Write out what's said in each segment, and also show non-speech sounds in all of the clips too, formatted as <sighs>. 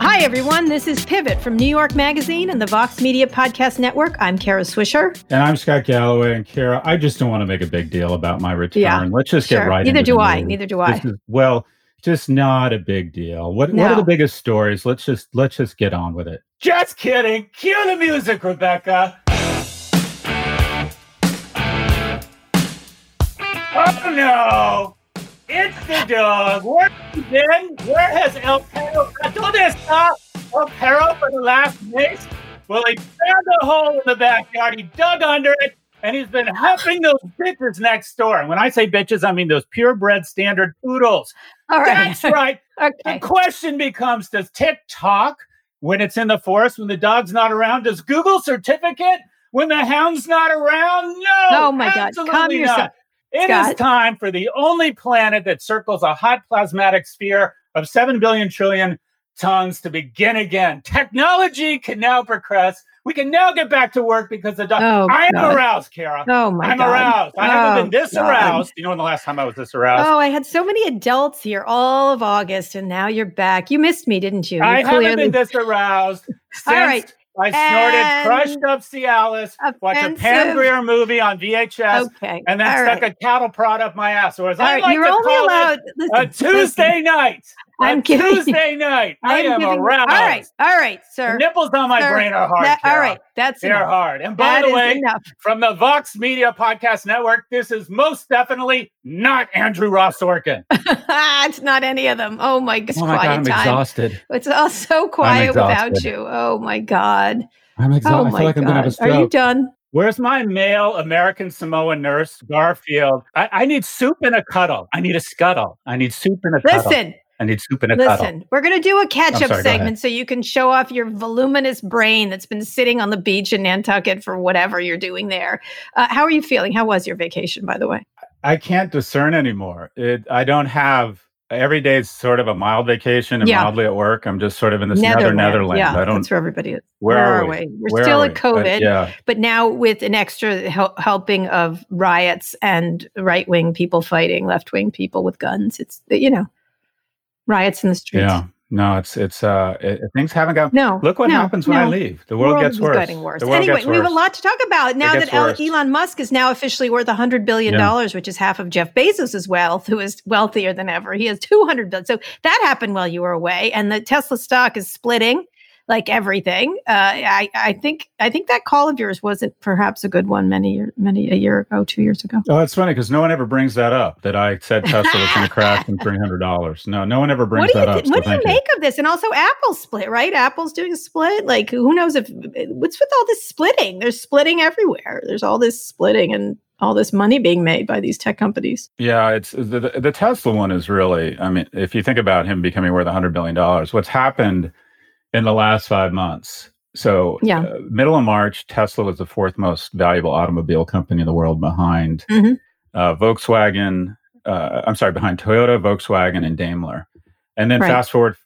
Hi, everyone. This is Pivot from New York Magazine and the Vox Media Podcast Network. I'm Kara Swisher. And I'm Scott Galloway. And Kara, I just don't want to make a big deal about my return. Yeah, Let's just sure. get right in it. Neither do I. news. Neither do I. Is- well, just not a big deal. What What are the biggest stories? Let's just let's just get on with it. Just kidding. Cue the music, Rebecca. Oh no! It's the dog. Where been? Where has El Perro? ¿Dónde está El Perro for the last weeks? Well, he found a hole in the backyard. He dug under it, and he's been huffing those bitches next door. And when I say bitches, I mean those purebred standard poodles. All right. That's right. <laughs> okay. The question becomes Does TikTok, when it's in the forest, when the dog's not around, does Google certificate when the hound's not around? No. Oh my God. Calm yourself, not. It is Scott. time for the only planet that circles a hot plasmatic sphere of 7 billion trillion tons to begin again. Technology can now progress. We can now get back to work because the dog. Oh, I am God. aroused, Kara. Oh, my I'm God. aroused. I Oh, haven't been oh, this God. aroused. You know when the last time I was this aroused? Oh, I had so many adults here all of August, and now you're back. You missed me, didn't you? You I haven't been this aroused All right. I snorted crushed up Cialis, watched a. Pam Grier movie on VHS, Okay. and then All stuck right. a cattle prod up my ass. Or as All I right. like You're to only call allowed. it, listen, a Tuesday night. I'm giving- Tuesday night. I I'm am giving- aroused. All right. All right, The sir. nipples on my Sir, brain are hard. That- all Kara. That's They're enough. hard. And by That the way, enough. from the Vox Media Podcast Network, this is most definitely not Andrew Ross Sorkin. <laughs> it's not any of them. Oh my, it's oh my quiet God, I'm time. exhausted. It's all so quiet without you. Oh my God. I'm Oh exhausted. I my feel like I'm going to have a God. Are you done? Where's my male American Samoa nurse, Garfield? I, I need soup and a cuddle. I need a scuttle. I need soup and a cuddle. I need soup and a cuddle. listen. We're going to do a catch up sorry, go ahead. segment so you can show off your voluminous brain that's been sitting on the beach in Nantucket for whatever you're doing there. Uh, how are you feeling? How was your vacation, by the way? I can't discern anymore. It, I don't have every day is sort of a mild vacation and Yeah. mildly at work. I'm just sort of in this nether Netherlands. Yeah, I don't. that's where everybody is. Where, are, we? We're Where still are at we? COVID. Uh, yeah. but now with an extra hel- helping of riots and right wing people fighting left wing people with guns. It's you know riots in the streets. Yeah. No, it's it's uh it, things haven't got. No, Look what no, happens when I leave. The world, gets is worse. getting worse. The world Anyway, gets we have a lot to talk about now that El- worse. Elon Musk is now officially worth hundred billion dollars, which is half of Jeff Bezos' wealth, who is wealthier than ever. He has two hundred billion. So that happened while you were away, and the Tesla stock is splitting like everything. Uh, I, I think I think that call of yours wasn't perhaps a good one many year, many a year ago, two years ago. Oh, it's funny because no one ever brings that up. That I said Tesla was going to crash in <laughs> three hundred dollars. No, no one ever brings you that thi- up. so what do you make of this? And also, Apple split, right? Apple's doing a split. Like, who knows if what's with all this splitting? There's splitting everywhere. There's all this splitting and all this money being made by these tech companies. Yeah, it's the, the the Tesla one is really. I mean, if you think about him becoming worth hundred billion dollars, what's happened in the last five months? So, Yeah. uh, middle of March, Tesla was the fourth most valuable automobile company in the world, behind Mhm. uh, Volkswagen. Uh, I'm sorry, behind Toyota, Volkswagen, and Daimler. And then Right. fast forward,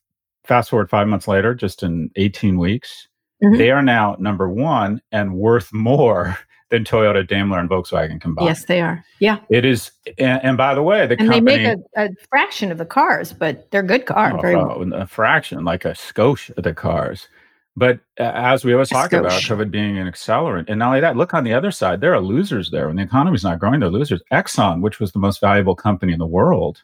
fast forward five months later, just in 18 weeks, Mhm. they are now number one and worth more than Toyota, Daimler, and Volkswagen combined. Yes, they are. Yeah, It is, and, and by the way, the and they make a, a fraction of the cars, but they're good cars. oh, very oh, a fraction, like a skosh of the cars. But uh, as we always A talk about skosh. COVID being an accelerant, and not only that, look on the other side, there are losers there. When the economy's not growing, they're losers. Exxon, which was the most valuable company in the world,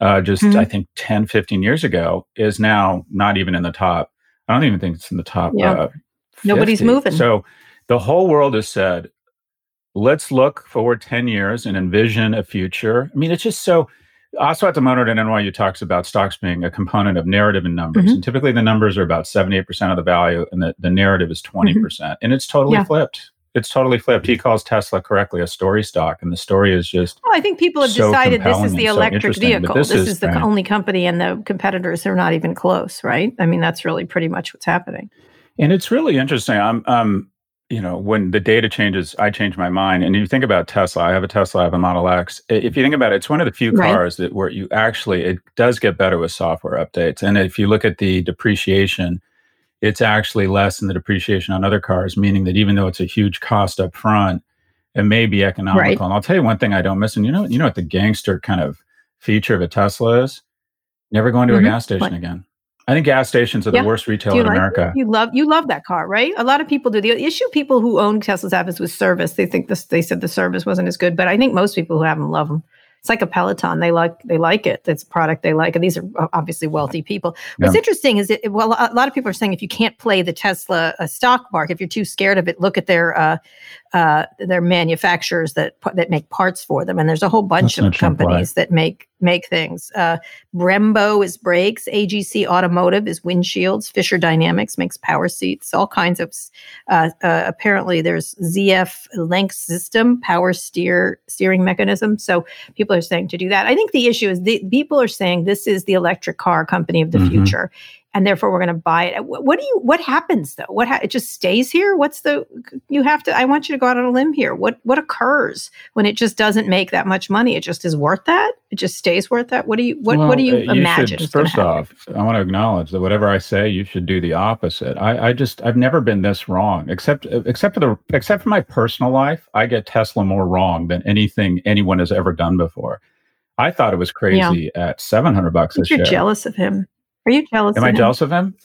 uh, just Mhm. I think 10, 15 years ago, is now not even in the top. I don't even think it's in the top. Yeah. Uh, Nobody's moving. So the whole world has said, let's look forward 10 years and envision a future. I mean, it's just so. Aswath Damodaran at NYU talks about stocks being a component of narrative and numbers. Mhm. And typically the numbers are about 78% of the value and the, the narrative is 20%. percent And it's totally Mm-hmm. Yeah. flipped. It's totally flipped. He calls Tesla correctly a story stock. And the story is just Well, I think people have so decided this is the and so electric vehicle. this This, is- is, the right. only company, and the competitors are not even close, right? I mean, that's really pretty much what's happening. And it's really interesting. I'm, um, you know, when the data changes, I change my mind. And you think about Tesla. I have a Tesla. I have a Model X. If you think about it, it's one of the few Right. cars that where you actually it does get better with software updates. And if you look at the depreciation, it's actually less than the depreciation on other cars. Meaning that even though it's a huge cost up front, it may be economical. Right. And I'll tell you one thing I don't miss. And you know, you know what the gangster kind of feature of a Tesla is Never going to mm-hmm. a gas station what? again. I think gas stations are the worst retail in like America. It? You love you love that car, right? A lot of people do. The issue people who own Teslas have is with service. They think this. They said the service wasn't as good, but I think most people who have them love them it's like a Peloton. They like they like it. It's a product they like, and these are obviously wealthy people. What's yeah. interesting is it. Well, a lot of people are saying if you can't play the Tesla uh, stock market, if you're too scared of it, look at their uh, uh, their manufacturers that that make parts for them, and there's a whole bunch That's of companies that make make things. Uh, Brembo is brakes. AGC Automotive is windshields. Fisher Dynamics makes power seats. All kinds of. Uh, uh, apparently, there's ZF Link System power steer steering mechanism. So people are saying to do that. I think the issue is the people are saying this is the electric car company of the mm-hmm. future, and therefore we're going to buy it. What do you? What happens though? What ha- it just stays here? What's the? You have to. I want you to go out on a limb here. What what occurs when it just doesn't make that much money? It just is worth that. It just stays worth that. What do you? What well, what do you, uh, you imagine? Should, first off, I want to acknowledge that whatever I say, you should do the opposite. I, I just I've never been this wrong, except except for the except for my personal life. I get Tesla more wrong than anything anyone has ever done before. I thought it was crazy yeah. at seven hundred bucks a share. You're jealous of him. Are you jealous? Am I him? jealous of him?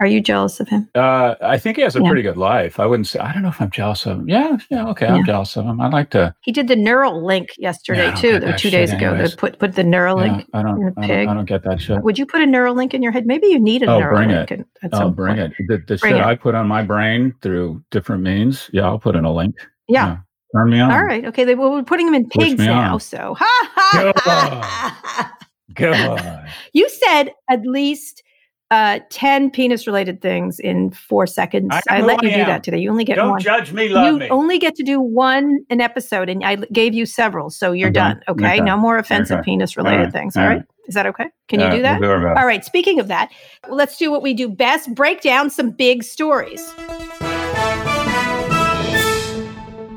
Are you jealous of him? Uh, I think he has a yeah. pretty good life. I wouldn't say. I don't know if I'm jealous of him. Yeah, yeah, okay, yeah. I'm jealous of him. I'd like to. He did the Neuralink yesterday yeah, too, or two days ago. They put put the Neuralink. I don't. I don't, I don't, get that shit. Would you put a neural link in your head? Maybe you need a neural link. oh, Neuralink. Bring it. oh, bring point. it. The, the bring shit it. I put on my brain through different means. Yeah, I'll put in a link. Yeah. Turn me on. All right. Okay. They, well, we're putting them in pigs now. On. So, ha ha. ha. Go <laughs> on. You said at least uh, 10 penis related things in four seconds. I, I let you I do that today. You only get Don't one. judge me, love you me. only get to do one an episode, and I gave you several, so you're okay. done. Okay? okay? No more offensive okay. penis related things. All right. right. Is that okay? Can you do that? We'll do All right. Speaking of that, let's do what we do best break down some big stories.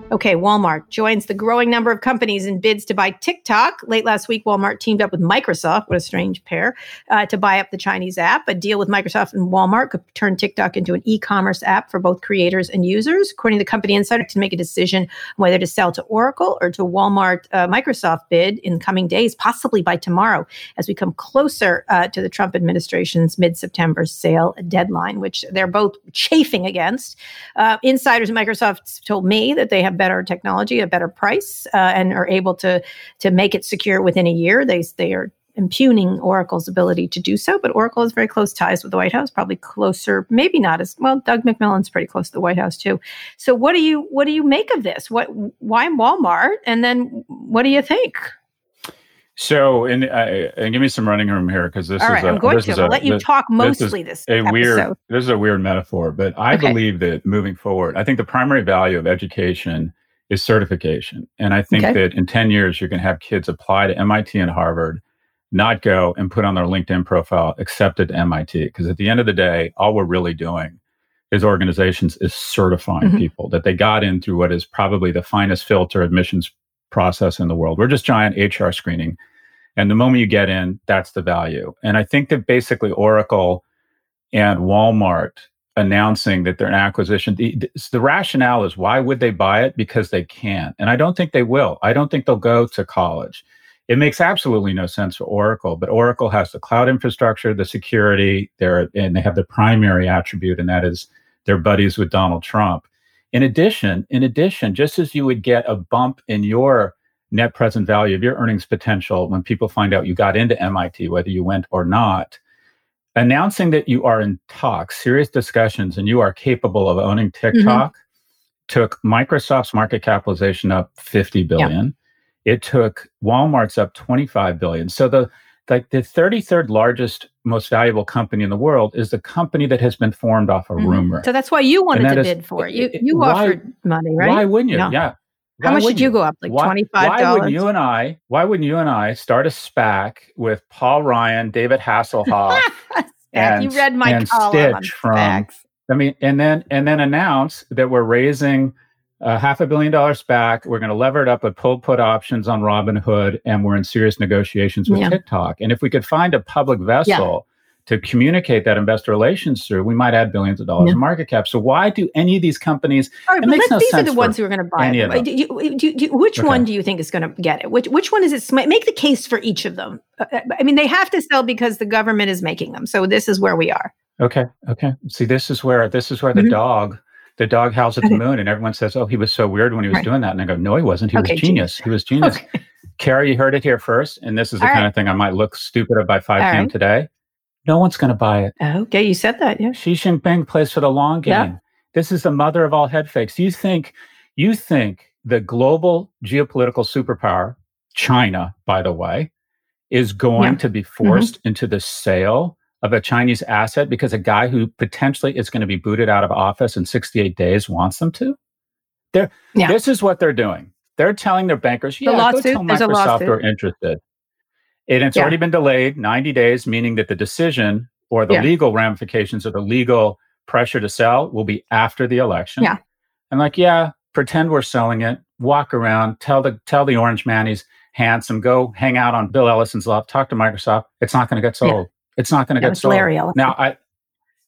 Okay, Walmart joins the growing number of companies in bids to buy TikTok. Late last week, Walmart teamed up with Microsoft, what a strange pair, uh, to buy up the Chinese app. A deal with Microsoft and Walmart could turn TikTok into an e commerce app for both creators and users. According to the company insider, to make a decision whether to sell to Oracle or to Walmart uh, Microsoft bid in coming days, possibly by tomorrow, as we come closer uh, to the Trump administration's mid September sale deadline, which they're both chafing against. Uh, insiders at Microsoft told me that they have better technology, a better price, uh, and are able to to make it secure within a year. They they are impugning Oracle's ability to do so, but Oracle has very close ties with the White House, probably closer, maybe not as well. Doug McMillon's pretty close to the White House too. So what do you what do you make of this? What why Walmart? And then what do you think? So, and, uh, and give me some running room here because this All is. Right, a, I'm going to. I'll let you this, talk mostly this. this a weird. This is a weird metaphor, but I okay. believe that moving forward, I think the primary value of education is certification, and I think okay. that in ten years you're going to have kids apply to MIT and Harvard, not go and put on their LinkedIn profile accepted to MIT because at the end of the day, all we're really doing is organizations is certifying mm-hmm. people that they got in through what is probably the finest filter admissions process in the world. We're just giant HR screening. And the moment you get in, that's the value. And I think that basically Oracle and Walmart announcing that they're an acquisition, the, the rationale is why would they buy it? Because they can. And I don't think they will. I don't think they'll go to college. It makes absolutely no sense for Oracle, but Oracle has the cloud infrastructure, the security, there, and they have the primary attribute, and that is they're buddies with Donald Trump. In addition, in addition, just as you would get a bump in your net present value of your earnings potential when people find out you got into MIT, whether you went or not, announcing that you are in talks, serious discussions, and you are capable of owning mm-hmm. TikTok mm-hmm. took Microsoft's market capitalization up 50 billion. Yeah. It took Walmart's up 25 billion. So the like the 33rd largest most valuable company in the world is the company that has been formed off a mm-hmm. rumor. So that's why you wanted to is, bid for it. You you why, offered money, right? Why wouldn't you? No. Yeah. Why How much did you, you go up? Like twenty five dollars. Why wouldn't you and I? Why wouldn't you and I start a SPAC with Paul Ryan, David Hasselhoff, <laughs> and you read my and Stitch from? SPACs. I mean, and then and then announce that we're raising a half a billion dollar back. We're going to lever it up with pull put options on Robinhood, and we're in serious negotiations with yeah. TikTok. And if we could find a public vessel to communicate that investor relations through, we might add billions of dollars yeah. in market cap. So why do any of these companies? All right, but no these are the ones who are going to buy it. Do you, do you, which okay. one do you think is going to get it? Which which one is it? Make the case for each of them. Uh, uh, I mean, they have to sell because the government is making them. So this is where we are. Okay. Okay. See, this is where this is where the mm-hmm. dog the dog howls at the moon, and everyone says, "Oh, he was so weird when he was right. doing that." And I go, "No, he wasn't. He okay, was genius. genius. He was genius." Okay. Kara, you heard it here first, and this is the All kind right. of thing I might look stupid at by 5 All p.m. Right. today. No one's going to buy it. Okay, you said that. Yeah. Xi Jinping plays for the long game. Yeah. This is the mother of all head fakes. You think you think the global geopolitical superpower, China, by the way, is going yeah. to be mm-hmm. forced mm-hmm. into the sale of a Chinese asset because a guy who potentially is going to be booted out of office in 68 days wants them to? They're, yeah. This is what they're doing. They're telling their bankers, yeah, go tell Microsoft we're interested. And it's yeah. already been delayed 90 days, meaning that the decision or the yeah. legal ramifications or the legal pressure to sell will be after the election. Yeah. And like, yeah, pretend we're selling it, walk around, tell the tell the orange man he's handsome, go hang out on Bill Ellison's lot, talk to Microsoft. It's not going to get sold. It's not going to get sold. Now, I,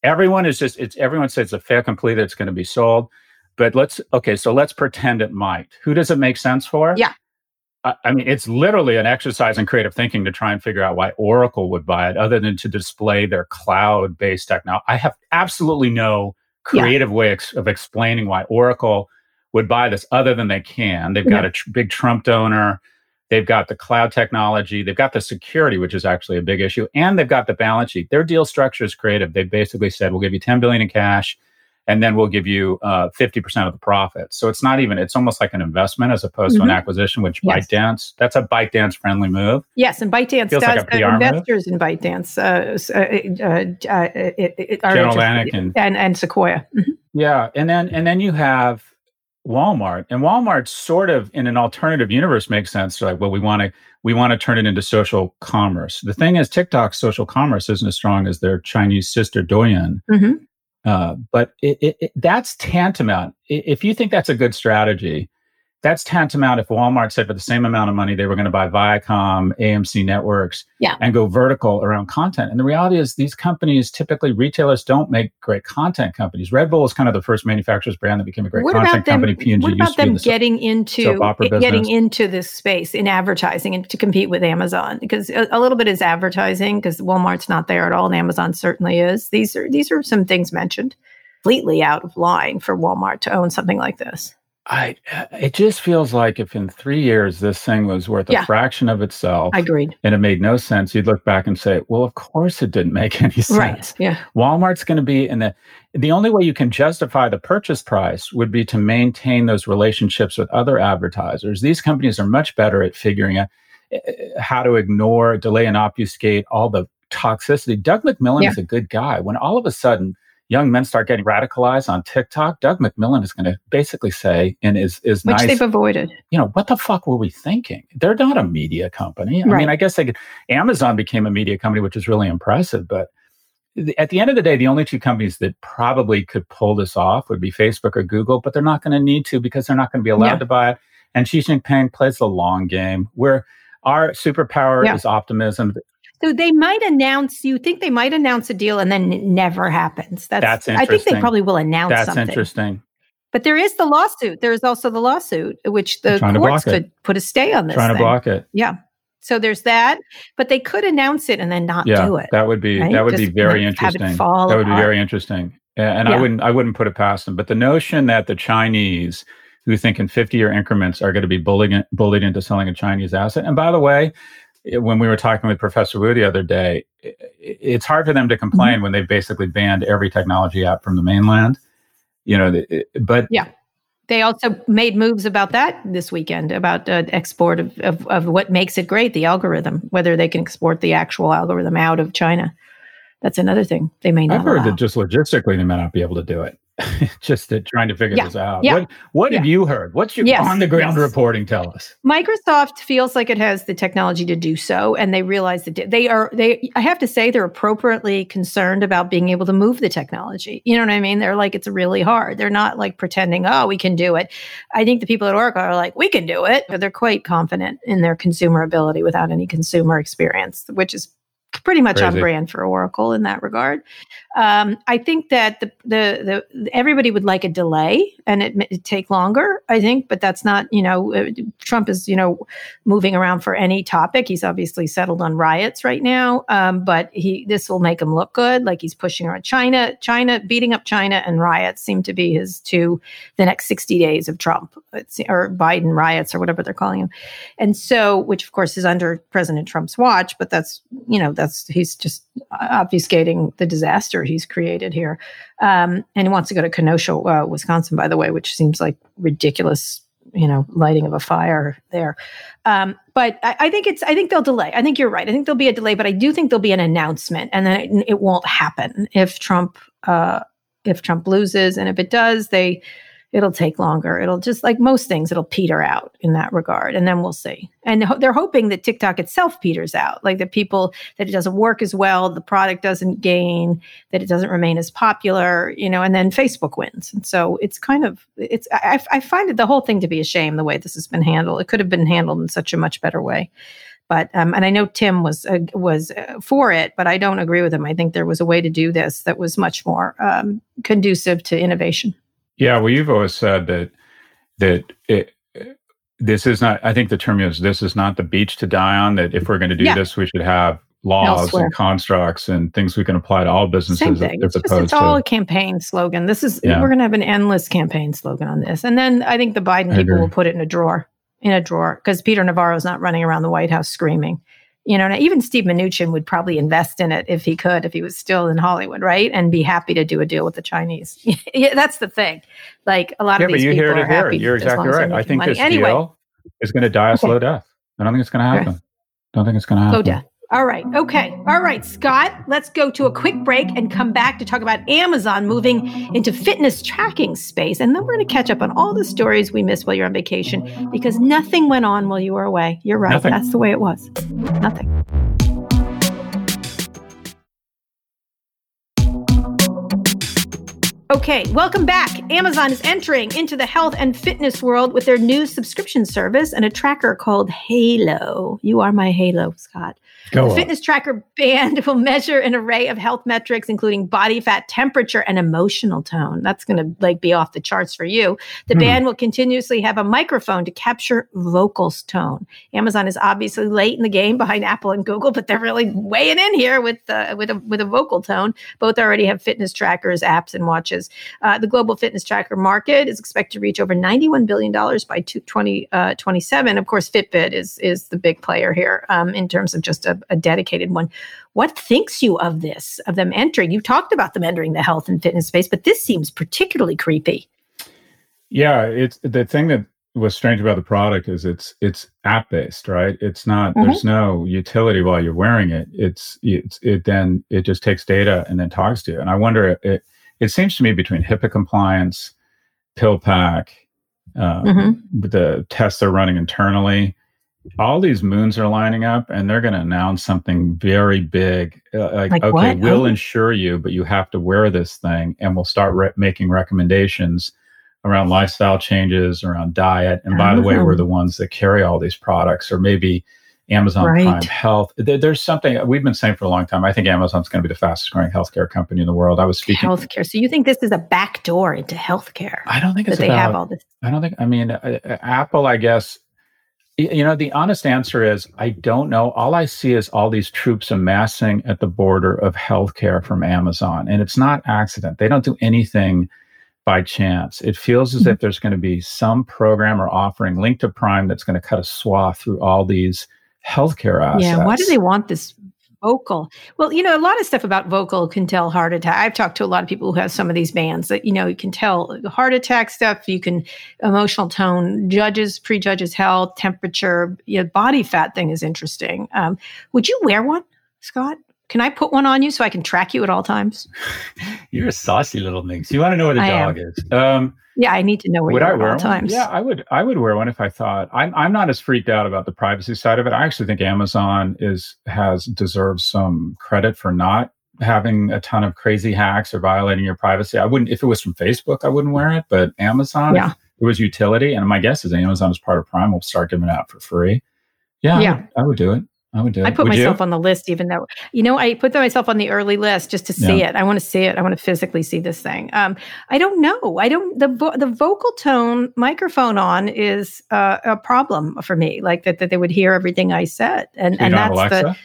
everyone is just it's everyone says it's a fair complete that it's going to be sold. But let's okay, so let's pretend it might. Who does it make sense for? Yeah. I, I mean, it's literally an exercise in creative thinking to try and figure out why Oracle would buy it, other than to display their cloud-based technology. I have absolutely no creative yeah. way ex- of explaining why Oracle would buy this, other than they can. They've got yeah. a tr- big Trump donor They've got the cloud technology. They've got the security, which is actually a big issue, and they've got the balance sheet. Their deal structure is creative. They basically said, "We'll give you 10 billion in cash, and then we'll give you uh, 50% of the profits." So it's not even. It's almost like an investment as opposed mm-hmm. to an mm-hmm. acquisition. Which yes. ByteDance, that's a ByteDance friendly move. Yes, and ByteDance Feels does. Like investors move. in ByteDance, uh, uh, uh, uh it, it, General Atlantic and, and, and Sequoia. Mm-hmm. Yeah, and then and then you have Walmart. And Walmart sort of in an alternative universe makes sense. They're like, well, we want to we want to turn it into social commerce. The thing is, TikTok's social commerce isn't as strong as their Chinese sister Douyin. Mm-hmm. Uh, but it, it, it, that's tantamount. If you think that's a good strategy, that's tantamount if Walmart said for the same amount of money they were going to buy Viacom, AMC networks, yeah. and go vertical around content. And the reality is, these companies typically retailers don't make great content companies. Red Bull is kind of the first manufacturer's brand that became a great what content them, company. P&G what about them getting into getting into this space in advertising and to compete with Amazon? Because a, a little bit is advertising because Walmart's not there at all, and Amazon certainly is. These are these are some things mentioned completely out of line for Walmart to own something like this. I it just feels like if in three years this thing was worth yeah. a fraction of itself, I agreed, and it made no sense. You'd look back and say, "Well, of course it didn't make <laughs> any sense." Right? Yeah. Walmart's going to be in the the only way you can justify the purchase price would be to maintain those relationships with other advertisers. These companies are much better at figuring out eh, eh, how to ignore, delay, and obfuscate all the toxicity. Doug McMillon yeah. is a good guy. When all of a sudden young men start getting radicalized on TikTok, Doug McMillon is going to basically say, and is is which nice, they've avoided. You know, what the fuck were we thinking? They're not a media company. I right. mean, I guess they could. Amazon became a media company, which is really impressive, but at the end of the day, the only two companies that probably could pull this off would be Facebook or Google, but they're not going to need to because they're not going to be allowed yeah. to buy it. And Xi Jinping plays the long game where our superpower yeah. is optimism. So they might announce. You think they might announce a deal, and then it never happens. That's, That's interesting. I think they probably will announce. That's something. interesting. But there is the lawsuit. There is also the lawsuit, which the courts could put a stay on this. Trying thing. to block it. Yeah. So there's that, but they could announce it and then not yeah, do it. That would be right? that would Just be very interesting. That would be very interesting. And yeah. I wouldn't I wouldn't put it past them. But the notion that the Chinese who think in 50 year increments are going to be bullied, bullied into selling a Chinese asset. And by the way, when we were talking with Professor Wu the other day, it's hard for them to complain mm-hmm. when they've basically banned every technology app from the mainland. You know, but yeah, they also made moves about that this weekend about uh, export of, of, of what makes it great, the algorithm, whether they can export the actual algorithm out of China. That's another thing they may not. I've heard allow. that just logistically they may not be able to do it. <laughs> just to, trying to figure yeah. this out. Yeah. What what yeah. have you heard? What's your yes. on the ground yes. reporting tell us? Microsoft feels like it has the technology to do so, and they realize that they are they. I have to say they're appropriately concerned about being able to move the technology. You know what I mean? They're like it's really hard. They're not like pretending, oh, we can do it. I think the people at Oracle are like, we can do it. But they're quite confident in their consumer ability without any consumer experience, which is pretty much Crazy. on brand for Oracle in that regard. Um, I think that the, the the everybody would like a delay and it, it take longer. I think, but that's not you know uh, Trump is you know moving around for any topic. He's obviously settled on riots right now, um, but he this will make him look good. Like he's pushing around China, China beating up China and riots seem to be his two the next sixty days of Trump or Biden riots or whatever they're calling them, and so which of course is under President Trump's watch. But that's you know that's he's just obfuscating the disaster he's created here. Um, and he wants to go to Kenosha, uh, Wisconsin, by the way, which seems like ridiculous, you know, lighting of a fire there. Um, but I, I, think it's, I think they'll delay. I think you're right. I think there'll be a delay, but I do think there'll be an announcement and then it, it won't happen if Trump, uh, if Trump loses. And if it does, they, it'll take longer. It'll just like most things, it'll peter out in that regard, and then we'll see. And they're hoping that TikTok itself peters out, like that people that it doesn't work as well, the product doesn't gain, that it doesn't remain as popular, you know, and then Facebook wins. And so it's kind of it's. I, I find it the whole thing to be a shame the way this has been handled. It could have been handled in such a much better way. But um, and I know Tim was uh, was uh, for it, but I don't agree with him. I think there was a way to do this that was much more um, conducive to innovation. Yeah, well, you've always said that that it, this is not. I think the term is this is not the beach to die on. That if we're going to do yeah. this, we should have laws Elsewhere. and constructs and things we can apply to all businesses. Same thing. It's, just, it's all a campaign slogan. This is yeah. we're going to have an endless campaign slogan on this, and then I think the Biden people will put it in a drawer, in a drawer, because Peter Navarro is not running around the White House screaming you know, even Steve Mnuchin would probably invest in it if he could, if he was still in Hollywood, right? And be happy to do a deal with the Chinese. <laughs> yeah, that's the thing. Like a lot yeah, of these but you people hear it are happy. You're exactly right. I think money. this anyway. deal is going to die a okay. slow death. I don't think it's going to happen. Okay. Don't think it's going to happen. Slow death. All right. Okay. All right, Scott, let's go to a quick break and come back to talk about Amazon moving into fitness tracking space. And then we're going to catch up on all the stories we missed while you're on vacation because nothing went on while you were away. You're right. Nothing. That's the way it was. Nothing. Okay, welcome back. Amazon is entering into the health and fitness world with their new subscription service and a tracker called Halo. You are my Halo, Scott. Go the fitness tracker band <laughs> will measure an array of health metrics, including body fat, temperature, and emotional tone. That's going to like be off the charts for you. The mm. band will continuously have a microphone to capture vocals tone. Amazon is obviously late in the game behind Apple and Google, but they're really weighing in here with uh, with a with a vocal tone. Both already have fitness trackers, apps, and watches. Uh, the global fitness tracker market is expected to reach over ninety one billion dollars by 2027. Uh, of course, Fitbit is is the big player here um, in terms of just a a, dedicated one. What thinks you of this, of them entering? You talked about them entering the health and fitness space, but this seems particularly creepy. Yeah, it's the thing that was strange about the product is it's it's app based, right? It's not mm-hmm. there's no utility while you're wearing it. It's it's it then it just takes data and then talks to you. And I wonder it it seems to me between HIPAA compliance, PillPack, um, mm-hmm. the tests they're running internally, all these moons are lining up and they're going to announce something very big. Uh, like, like, okay what? we'll oh. insure you but you have to wear this thing and we'll start re- making recommendations around lifestyle changes around diet. And by the way we're the ones that carry all these products or maybe amazon right. prime health. There, there's something we've been saying for a long time. I think amazon's going to be the fastest growing healthcare company in the world. I was speaking healthcare. So you think this is a back door into healthcare i don't think it's that about, they have all this i don't think i mean uh, uh apple i guess you know, the honest answer is I don't know. All I see is all these troops amassing at the border of healthcare from Amazon. And it's not accident. They don't do anything by chance. It feels as mm-hmm. if there's going to be some program or offering linked to Prime that's going to cut a swath through all these healthcare assets. Yeah, why do they want this vocal. Well, you know, a lot of stuff about vocal can tell heart attack. I've talked to a lot of people who have some of these bands that, you know, you can tell heart attack stuff, you can emotional tone, judges, prejudges health, temperature, you know, body fat thing is interesting. Um, would you wear one, Scott? Can I put one on you so I can track you at all times? <laughs> You're a saucy little minx. You want to know what a I dog am. is. Um, yeah, I need to know where would you I wear all times. Yeah, I would. I would wear one if I thought. I'm. I'm not as freaked out about the privacy side of it. I actually think Amazon is has deserves some credit for not having a ton of crazy hacks or violating your privacy. I wouldn't if it was from Facebook. I wouldn't wear it, but Amazon. Yeah. It was utility, and my guess is Amazon as part of Prime will start giving it out for free. Yeah, yeah. I would, I would do it. I would do. I put would myself you? on the list, even though you know I put myself on the early list just to see yeah. it. I want to see it. I want to physically see this thing. Um, I don't know. I don't. The vo- the vocal tone microphone on is uh, a problem for me. Like that, that they would hear everything I said, and so and that's Alexa? the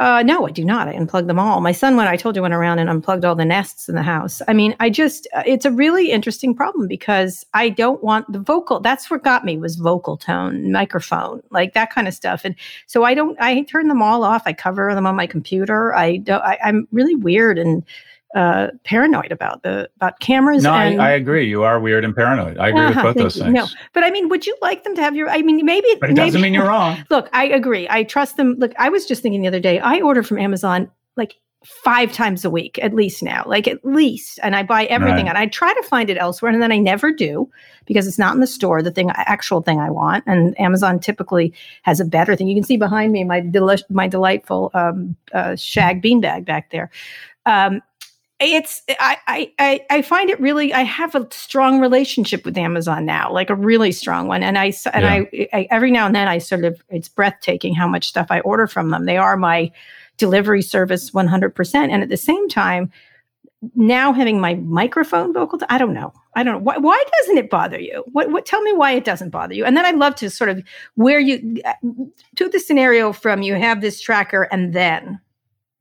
uh, no, I do not. I unplugged them all. My son, when I told you, went around and unplugged all the nests in the house. I mean, I just, uh, it's a really interesting problem because I don't want the vocal. That's what got me was vocal tone, microphone, like that kind of stuff. And so I don't, I turn them all off. I cover them on my computer. I don't, I, I'm really weird and uh, paranoid about the about cameras. No, and, I, I, agree. You are weird and paranoid. I agree uh-huh, with both those you. things. No, but I mean, would you like them to have your? I mean, maybe. But it maybe, doesn't mean you're <laughs> wrong. Look, I agree. I trust them. Look, I was just thinking the other day. I order from Amazon like five times a week at least now, like at least, and I buy everything, right. and I try to find it elsewhere, and then I never do because it's not in the store. The thing, actual thing I want, and Amazon typically has a better thing. You can see behind me my deli- my delightful um, uh, shag beanbag back there. Um, it's I, I I find it really I have a strong relationship with Amazon now, like a really strong one. And I and yeah. I, I, every now and then I sort of it's breathtaking how much stuff I order from them. They are my delivery service 100%. And at the same time, now having my microphone vocal, I don't know. I don't know why, why doesn't it bother you? What, what? Tell me why it doesn't bother you. And then I'd love to sort of where you uh, to the scenario from you have this tracker and then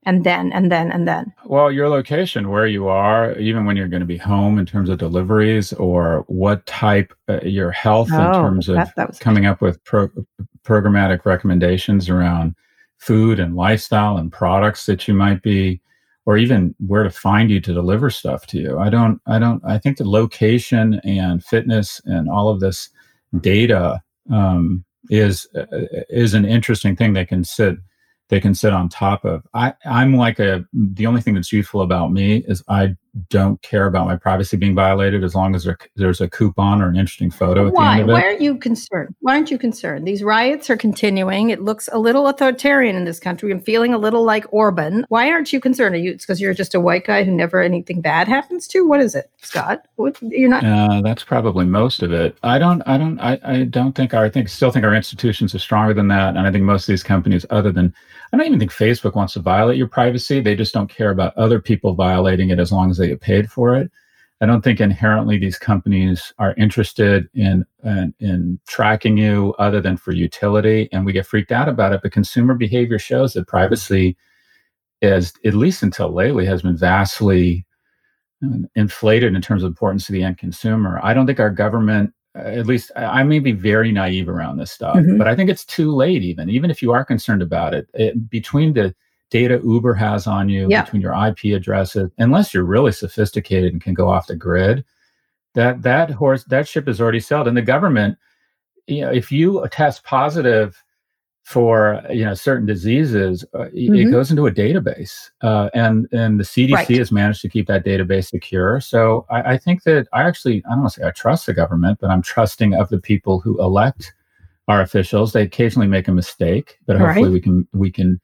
and then and then and then. Well your location where you are even when you're going to be home in terms of deliveries or what type uh, your health oh, in terms of that, that coming up with pro- programmatic recommendations around food and lifestyle and products that you might be or even where to find you to deliver stuff to you. I don't i don't i think the location and fitness and all of this data um, is uh, is an interesting thing that can sit they can sit on top of. I, I'm like a the only thing that's useful about me is I don't care about my privacy being violated as long as there, there's a coupon or an interesting photo at Why? the end of it. Why aren't you concerned? Why aren't you concerned? These riots are continuing. It looks a little authoritarian in this country. I'm feeling a little like Orban. Why aren't you concerned? Are you it's because you're just a white guy who never anything bad happens to? What is it, Scott? What, you're not. Uh, that's probably most of it. I don't. I don't. I, I don't think. Our, I think still think our institutions are stronger than that, and I think most of these companies, other than I don't even think Facebook wants to violate your privacy. They just don't care about other people violating it as long as they get paid for it. I don't think inherently these companies are interested in, in, in tracking you other than for utility, and we get freaked out about it. But consumer behavior shows that privacy is, at least until lately, has been vastly uh, inflated in terms of importance to the end consumer. I don't think our government at least I may be very naive around this stuff, mm-hmm. but I think it's too late. Even even if you are concerned about it, it between the data Uber has on you, yeah. between your IP addresses, unless you're really sophisticated and can go off the grid, that that horse that ship is already sailed. And the government, you know, if you test positive for you know certain diseases, uh, mm-hmm. it goes into a database, uh, and and the CDC right. has managed to keep that database secure. So I, I, think that I actually I don't want to say I trust the government, but I'm trusting of the people who elect our officials. They occasionally make a mistake, but hopefully right. we can we can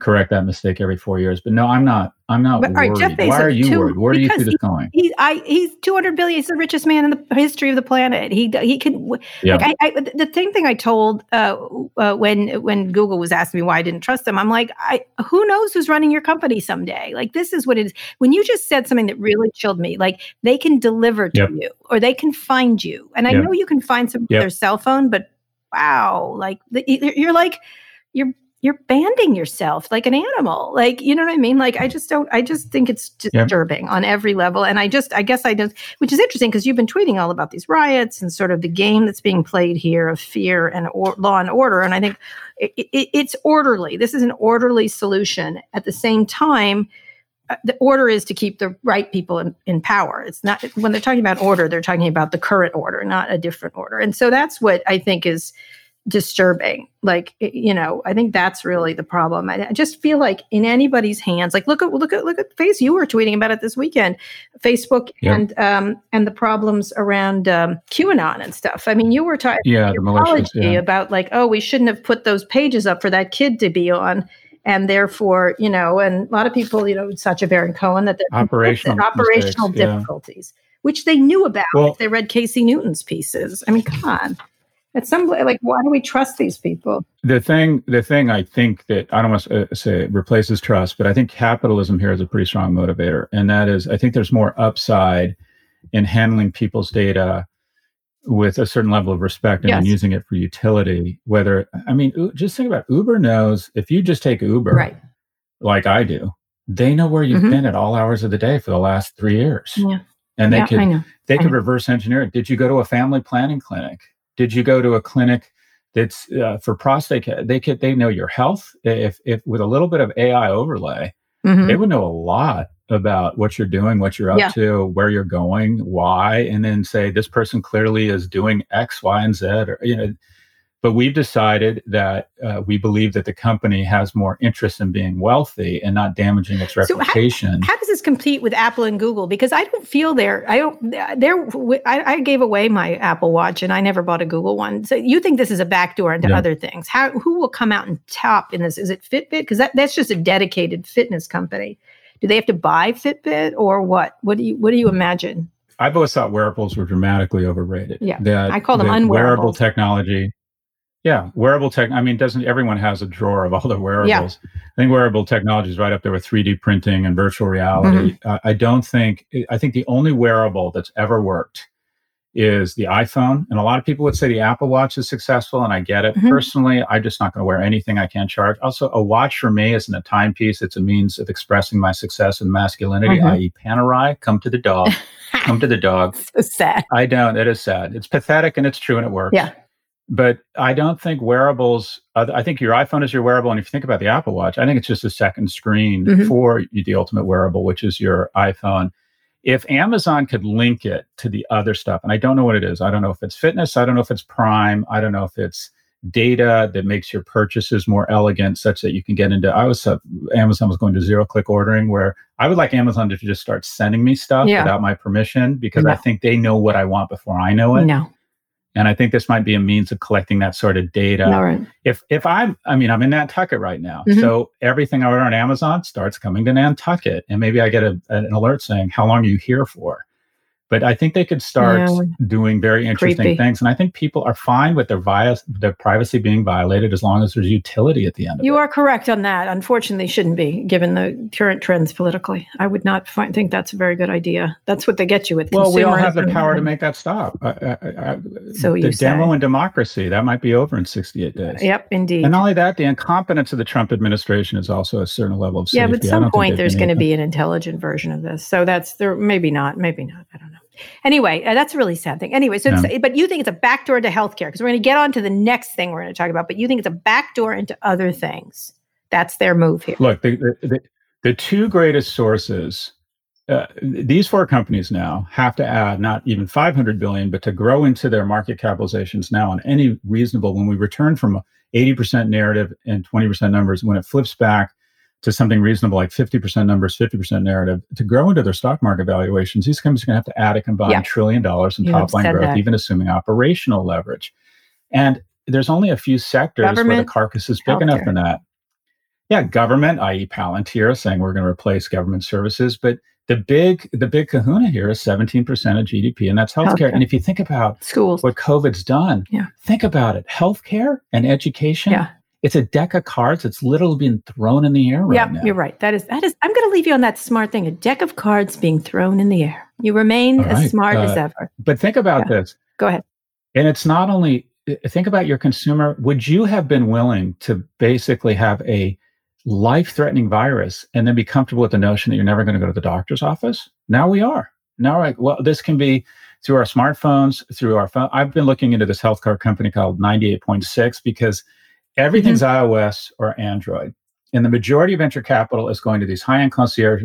correct that mistake every four years. But no, I'm not. I'm not but, worried. Right, Why are you two, worried? Where do you see this going? He's I he's 200 billion. He's the richest man in the history of the planet. He he can. Yeah. Like I, I, the same thing I told uh, uh, when when Google was asking me why I didn't trust them. I'm like, I who knows who's running your company someday? Like this is what it is. When you just said something that really chilled me, like they can deliver to yep. you or they can find you, and I yep. know you can find some yep. their cell phone, but wow, like you're like you're you're banding yourself like an animal like you know what i mean like i just don't i just think it's disturbing yep. on every level and i just i guess i just which is interesting because you've been tweeting all about these riots and sort of the game that's being played here of fear and or, law and order and i think it, it, it's orderly this is an orderly solution at the same time uh, the order is to keep the right people in, in power. It's not when they're talking about order, they're talking about the current order, not a different order. And so that's what I think is disturbing like you know i think that's really the problem I, I, just feel like in anybody's hands like look at look at look at face you were tweeting about it this weekend facebook yep. and um and the problems around um qanon and stuff i mean you were talking yeah, yeah. about like oh we shouldn't have put those pages up for that kid to be on and therefore you know and a lot of people you know Sacha Baron Cohen that operational operational mistakes, difficulties yeah. which they knew about well, if they read casey newton's pieces i mean come on At some like, why do we trust these people? The thing, the thing I think that I don't want to uh, say replaces trust, but I think capitalism here is a pretty strong motivator, and that is I think there's more upside in handling people's data with a certain level of respect and yes. using it for utility. Whether I mean, just think about Uber knows if you just take Uber, right. like I do, they know where you've mm-hmm. been at all hours of the day for the last three years. Yeah. And they yeah, could they could reverse engineer it. Did you go to a family planning clinic? Did you go to a clinic that's uh, for prostate? They could they know your health. If if with a little bit of AI overlay, mm-hmm. they would know a lot about what you're doing, what you're up yeah. to, where you're going, why, and then say this person clearly is doing X, Y, and Z, or you know but we've decided that uh, we believe that the company has more interest in being wealthy and not damaging its reputation. So how, how, does this compete with Apple and Google? Because I don't feel there. I don't. There. I, I, gave away my Apple Watch and I never bought a Google one. So you think this is a backdoor into yeah. other things? How? Who will come out and top in this? Is it Fitbit? Because that, that's just a dedicated fitness company. Do they have to buy Fitbit or what? What do you What do you imagine? I've always thought wearables were dramatically overrated. Yeah, that, I call them unwearable wearable technology yeah, wearable tech. I mean, doesn't everyone has a drawer of all the wearables? Yeah. I think wearable technology is right up there with 3D printing and virtual reality. Mm-hmm. Uh, I don't think. I think the only wearable that's ever worked is the iPhone, and a lot of people would say the Apple Watch is successful, and I get it. Mm-hmm. Personally, I'm just not going to wear anything I can't charge. Also, a watch for me isn't a timepiece; it's a means of expressing my success and masculinity, mm-hmm. i.e., Panerai. Come to the dog. come to the <laughs> dog. so sad. I don't. It is sad. It's pathetic, and it's true, and it works. Yeah but I don't think wearables. I think your iPhone is your wearable, and if you think about the Apple Watch, I think it's just a second screen mm-hmm. for the ultimate wearable, which is your iPhone. If Amazon could link it to the other stuff, and I don't know what it is, I don't know if it's fitness, I don't know if it's Prime, I don't know if it's data that makes your purchases more elegant, such that you can get into. I was uh, Amazon was going to zero click ordering, where I would like Amazon to just start sending me stuff yeah. without my permission because no. I think they know what I want before I know it. No. And I think this might be a means of collecting that sort of data. Right. If if I'm, I mean, I'm in Nantucket right now, mm-hmm. so everything I order on Amazon starts coming to Nantucket, and maybe I get a, an alert saying, "How long are you here for?" But I think they could start yeah. doing very interesting Creepy. things. And I think people are fine with their, via- their privacy being violated as long as there's utility at the end of it. you it. are correct on that. Unfortunately, shouldn't be given the current trends politically. I would not find, think that's a very good idea. That's what they get you with. Well, we all have the power to make that stop. I, I, I, so the demo and democracy that might be over in 68 days. Yep, indeed. And not only that, the incompetence of the Trump administration is also a certain level of safety. Yeah, but at some point there's going to be an intelligent version of this. So that's there. Maybe not. Maybe not. I don't know. Anyway, uh, that's a really sad thing. Anyway, so yeah. but you think it's a backdoor to healthcare because we're going to get on to the next thing we're going to talk about. But you think it's a backdoor into other things. That's their move here. Look, the the, the, the two greatest sources. Uh, these four companies now have to add not even 500 billion, but to grow into their market capitalizations now on any reasonable. When we return from 80% narrative and 20% numbers, when it flips back to something reasonable like 50% numbers, 50% narrative, to grow into their stock market valuations, these companies are going to have to add a combined yeah. trillion dollars in top line growth, that. even assuming operational leverage. And there's only a few sectors government, where the carcass is big healthcare. enough for that. Yeah, government, i.e., Palantir, saying we're going to replace government services, but the big the big kahuna here is 17% of GDP, and that's healthcare. healthcare. And if you think about schools, what COVID's done, yeah. think about it. Healthcare and education yeah it's a deck of cards It's literally being thrown in the air right yeah, now. you're right. That is that is I'm going to leave you on that smart thing. A deck of cards being thrown in the air. You remain right. as smart uh, as ever. But think about yeah. this. Go ahead. And it's not only uh, think about your consumer. Would you have been willing to basically have a life-threatening virus and then be comfortable with the notion that you're never going to go to the doctor's office? Now we are. Now, right? Well, this can be through our smartphones, through our phone. I've been looking into this healthcare company called 98.6 because Everything's mm-hmm. iOS or Android. And the majority of venture capital is going to these high end concierge,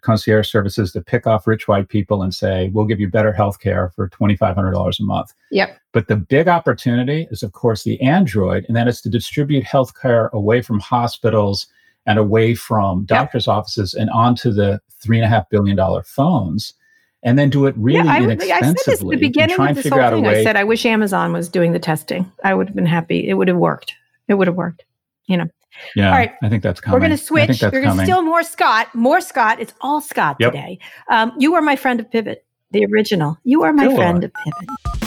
concierge services that pick off rich white people and say, we'll give you better health care for $2,500 a month. Yep. But the big opportunity is, of course, the Android, and that is to distribute health care away from hospitals and away from doctors' yep. offices and onto the $3.5 billion phones and then do it really yeah, I, inexpensively. I said this at the beginning of this whole thing. I said I wish Amazon was doing the testing. I would have been happy. It would have worked it would have worked, you know. Yeah. All right. I think that's coming. We're going to switch. We're going to still more Scott, more Scott. It's all Scott yep. today. Um, you are my friend of Pivot, the original. You are my friend of Pivot.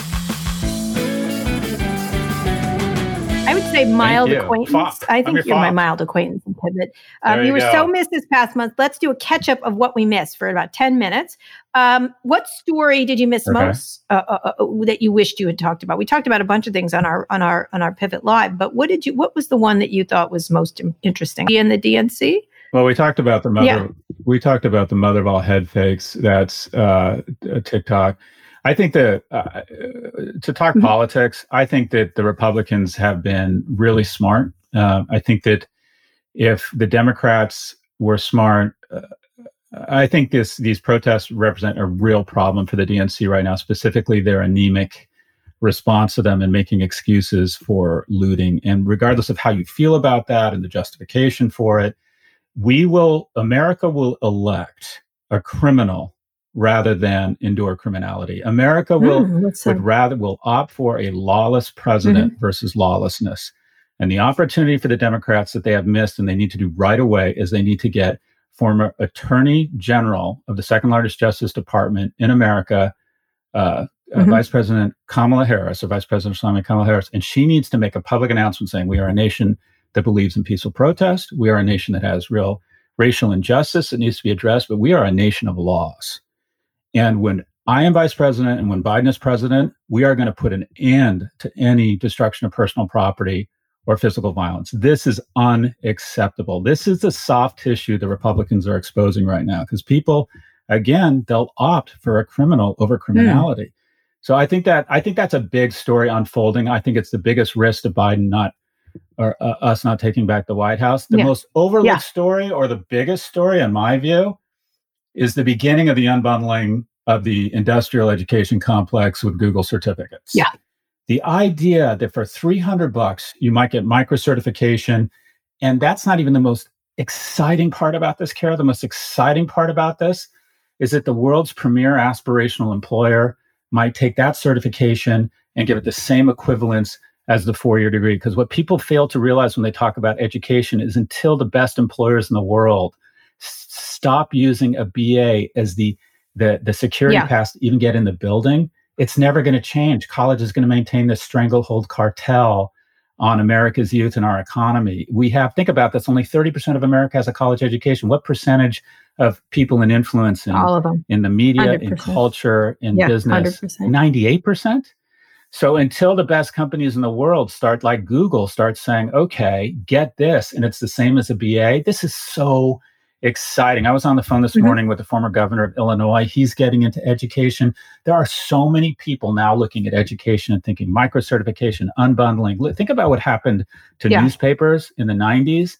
Say mild acquaintance. I think you're my mild acquaintance in Pivot. Um, you, you were so missed this past month. Let's do a catch up of what we missed for about 10 minutes. Um, what story did you miss okay. most uh, uh, uh, that you wished you had talked about? We talked about a bunch of things on our on our on our Pivot Live, but what did you? What was the one that you thought was most interesting in the DNC? Well, we talked about the mother. Yeah. We talked about the mother of all head fakes. That's uh, TikTok. I think that uh, to talk mm-hmm. politics, I think that the Republicans have been really smart. Uh, I think that if the Democrats were smart, uh, I think this these protests represent a real problem for the DNC right now. Specifically, their anemic response to them and making excuses for looting. And regardless of how you feel about that and the justification for it, we will America will elect a criminal rather than endure criminality. America will mm, would rather will opt for a lawless president mm-hmm. versus lawlessness. And the opportunity for the Democrats that they have missed and they need to do right away is they need to get former Attorney General of the second largest Justice Department in America, uh, uh mm-hmm. Vice President Kamala Harris, or Vice President Simon Kamala Harris, and she needs to make a public announcement saying we are a nation that believes in peaceful protest. We are a nation that has real racial injustice that needs to be addressed, but we are a nation of laws. And when I am vice president and when Biden is president, we are going to put an end to any destruction of personal property or physical violence. This is unacceptable. This is the soft tissue the Republicans are exposing right now because people, again, they'll opt for a criminal over hmm. criminality. Mm. So I think that I think that's a big story unfolding. I think it's the biggest risk to Biden not or uh, us not taking back the White House. The yeah. most overlooked yeah. story or the biggest story, in my view, is the beginning of the unbundling of the industrial education complex with Google certificates. Yeah. The idea that for 300 bucks you might get micro certification and that's not even the most exciting part about this Kara. The most exciting part about this is that the world's premier aspirational employer might take that certification and give it the same equivalence as the four year degree. Because what people fail to realize when they talk about education is until the best employers in the world stop using a BA as the the the security yeah. pass to even get in the building, it's never going to change. College is going to maintain this stranglehold cartel on America's youth and our economy. We have think about this. Only thirty percent of America has a college education. What percentage of people in influence in, all of them in the media, 100%. in culture, in yeah, business? Ninety-eight percent. So until the best companies in the world start, like Google, start saying, "Okay, get this," and it's the same as a BA. This is so exciting. I was on the phone this mm-hmm. morning with the former governor of Illinois. He's getting into education. There are so many people now looking at education and thinking micro certification, unbundling. Think about what happened to yeah. newspapers in the 90s.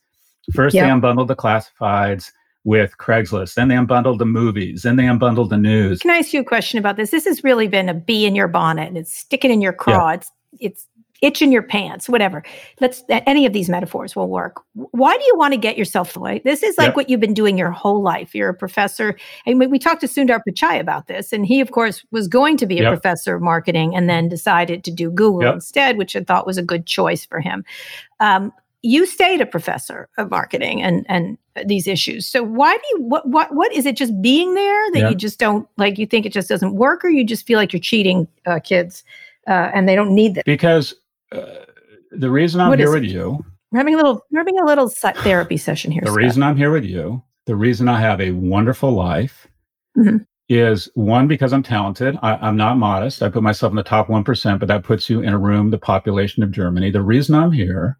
First, they unbundled the classifieds with Craigslist. Then they unbundled the movies. Then they unbundled the news. Can I ask you a question about this? This has really been a bee in your bonnet and it's sticking in your craw. Yeah. It's, it's itch in your pants, whatever. Let's any of these metaphors will work. Why do you want to get yourself the way? This is like yep. what you've been doing your whole life. You're a professor. And we, we talked to Sundar Pichai about this, and he, of course, was going to be a yep. professor of marketing and then decided to do Google yep. instead, which I thought was a good choice for him. Um, you stayed a professor of marketing and and these issues. So why do you what what what is it just being there that you just don't like you think it just doesn't work or you just feel like you're cheating uh, kids uh, and they don't need that? Because the reason I'm what here with you, we're having a little, we're having a little therapy session here. The Scott. reason I'm here with you, the reason I have a wonderful life, mm-hmm. is one because I'm talented. I, am not modest. I put myself in the top one percent, but that puts you in a room the population of Germany. The reason I'm here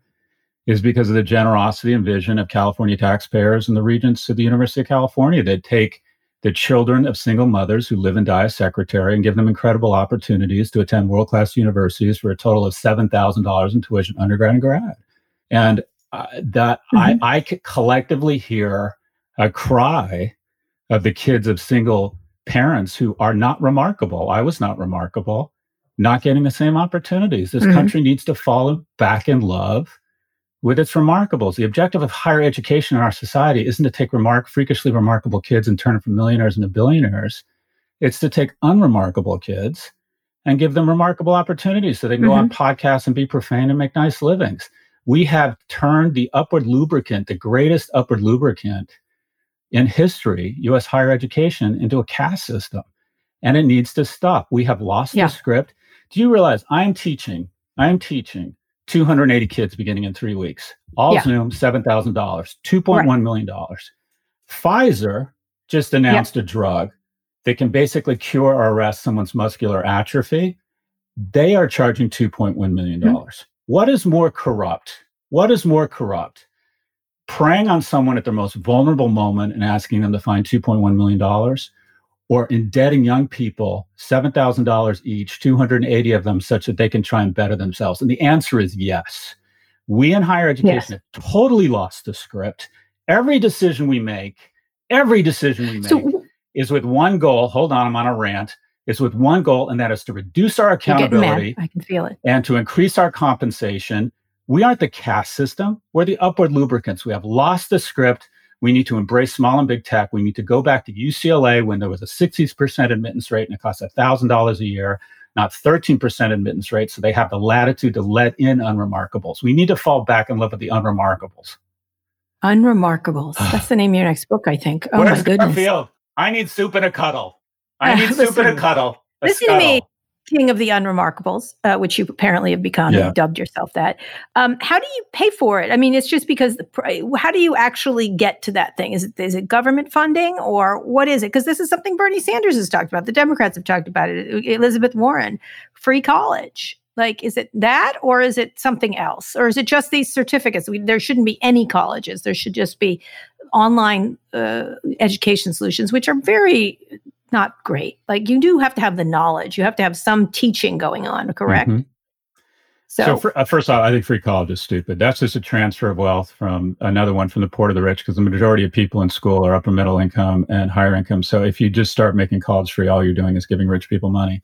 is because of the generosity and vision of California taxpayers and the regents of the University of California that take the children of single mothers who live and die as secretary and give them incredible opportunities to attend world class universities for a total of $7,000 in tuition, undergrad and grad. And uh, that mm-hmm. I, I could collectively hear a cry of the kids of single parents who are not remarkable. I was not remarkable, not getting the same opportunities. This mm-hmm. country needs to fall back in love with its remarkables. The objective of higher education in our society isn't to take remark, freakishly remarkable kids and turn them from millionaires into billionaires. It's to take unremarkable kids and give them remarkable opportunities so they can mm-hmm. go on mm-hmm. podcasts and be profane and make nice livings. We have turned the upward lubricant, the greatest upward lubricant in history, US higher education, into a caste system. And it needs to stop. We have lost yeah. the script. Do you realize I'm teaching, I'm teaching 280 kids beginning in three weeks. All yeah. Zoom, $7,000, $2.1 right. million. Pfizer just announced a drug that can basically cure or arrest someone's muscular atrophy. They are charging $2.1 million. Mm-hmm. What is more corrupt? What is more corrupt? Preying on someone at their most vulnerable moment and asking them to find $2.1 million, or indebting young people $7,000 each, 280 of them, such that they can try and better themselves? And the answer is yes. We in higher education yes. have totally lost the script. Every decision we make, every decision we make so, is with one goal. Hold on, I'm on a rant. Is with one goal, and that is to reduce our accountability. I can feel it. And to increase our compensation. We aren't the caste system. We're the upward lubricants. We have lost the script. We need to embrace small and big tech. We need to go back to UCLA when there was a 60% admittance rate and it cost $1,000 a year, not 13% admittance rate. So they have the latitude to let in unremarkables. We need to fall back in love with the unremarkables. Unremarkables. <sighs> That's the name of your next book, I think. Oh Where's my goodness. Garfield? I need soup and a cuddle. I need <laughs> soup and a cuddle. A listen scuttle. to me king of the unremarkables, uh, which you apparently have become, yeah. dubbed yourself that. Um, how do you pay for it? I mean, it's just because the, how do you actually get to that thing? Is it is it government funding or what is it? Because this is something Bernie Sanders has talked about. The Democrats have talked about it. Elizabeth Warren, free college. Like, is it that or is it something else? Or is it just these certificates? We, there shouldn't be any colleges. There should just be online uh, education solutions, which are very not great. Like you do have to have the knowledge. You have to have some teaching going on, correct? Mm-hmm. So, so for, uh, first off, I think free college is stupid. That's just a transfer of wealth from another one from the poor to the rich because the majority of people in school are upper middle income and higher income. So if you just start making college free, all you're doing is giving rich people money.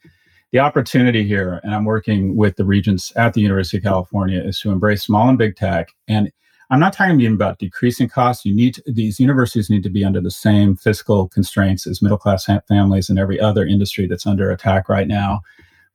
The opportunity here, and I'm working with the regents at the University of California, is to embrace small and big tech and I'm not talking about decreasing costs. You need to, these universities need to be under the same fiscal constraints as middle class families and every other industry that's under attack right now.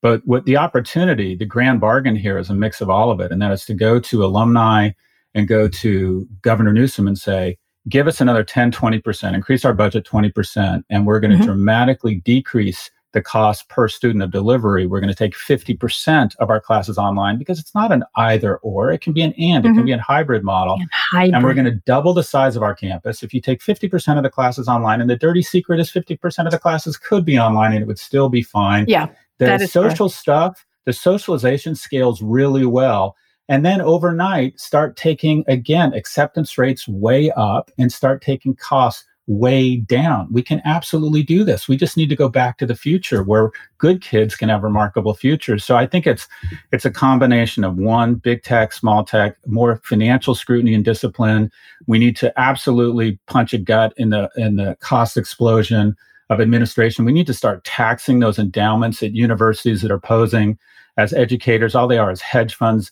But what the opportunity, the grand bargain here is a mix of all of it, and that is to go to alumni and go to Governor Newsom and say, give us another 10, 20%, increase our budget 20%, and we're going to mm-hmm. dramatically decrease the cost per student of delivery. We're going to take 50% of our classes online because it's not an either or. It can be an and, mm-hmm. it can be a hybrid model. And, hybrid. and we're going to double the size of our campus. If you take 50% of the classes online, and the dirty secret is 50% of the classes could be online and it would still be fine. Yeah. The social stuff, the socialization scales really well. And then overnight, start taking, again, acceptance rates way up and start taking costs way down. We can absolutely do this. We just need to go back to the future where good kids can have remarkable futures. So I think it's it's a combination of one big tech, small tech, more financial scrutiny and discipline. We need to absolutely punch a gut in the in the cost explosion of administration. We need to start taxing those endowments at universities that are posing as educators. All they are is hedge funds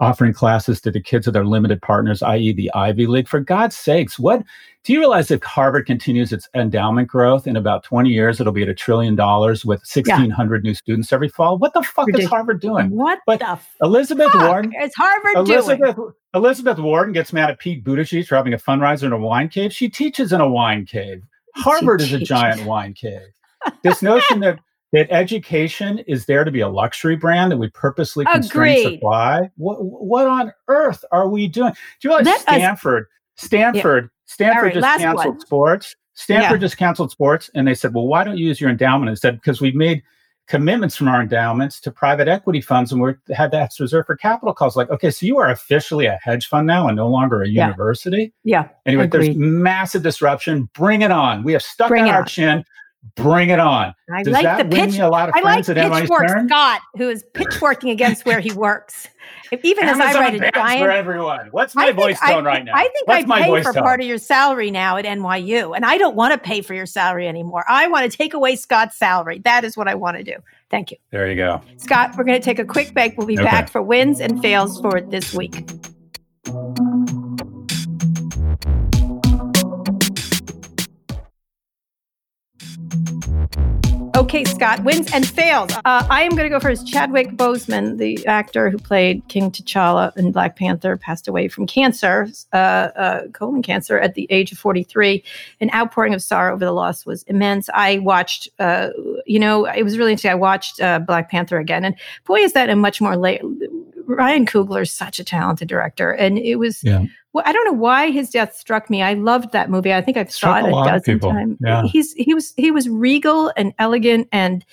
offering classes to the kids of their limited partners, i.e., the Ivy League. For God's sakes, what do you realize if Harvard continues its endowment growth in about 20 years, it'll be at a trillion dollars with 1,600 yeah. new students every fall? What the fuck Ridiculous. is Harvard doing? What but the Elizabeth Warren is Harvard Elizabeth, doing? Elizabeth Warren gets mad at Pete Buttigieg for having a fundraiser in a wine cave. She teaches in a wine cave. Harvard is a giant wine cave. This notion that that education is there to be a luxury brand that we purposely constrain Agreed. supply. What what on earth are we doing? Do you realize Stanford? Stanford, yeah. Stanford right, just canceled one. sports. Stanford yeah. just canceled sports, and they said, "Well, why don't you use your endowment instead?" Because we've made commitments from our endowments to private equity funds, and we had that reserved for capital calls. Like, okay, so you are officially a hedge fund now and no longer a yeah. university. Yeah. Anyway, Agreed. there's massive disruption. Bring it on. We have stuck Bring on our chin. Bring it on. I Does like the pitch. a lot of I like pitchfork Scott, who is pitchforking against where he works. If, even Amazon as I write it, Brian, for everyone. What's my voice tone right now? I think What's I pay for tone? part of your salary now at NYU, and I don't want to pay for your salary anymore. I want to take away Scott's salary. That is what I want to do. Thank you. There you go, Scott. We're going to take a quick break. We'll be okay. back for wins and fails for this week. Okay, Scott, wins and fails. Uh, I am going to go first. Chadwick Boseman, the actor who played King T'Challa in Black Panther, passed away from cancer, uh, uh, colon cancer, at the age of 43. An outpouring of sorrow over the loss was immense. I watched, uh, you know, it was really interesting. I watched uh, Black Panther again, and boy, is that a much more late. Ryan Coogler is such a talented director, and it was. Yeah. Well, I don't know why his death struck me. I loved that movie. I think I've saw it a, a dozen times. Yeah. He's he was he was regal and elegant and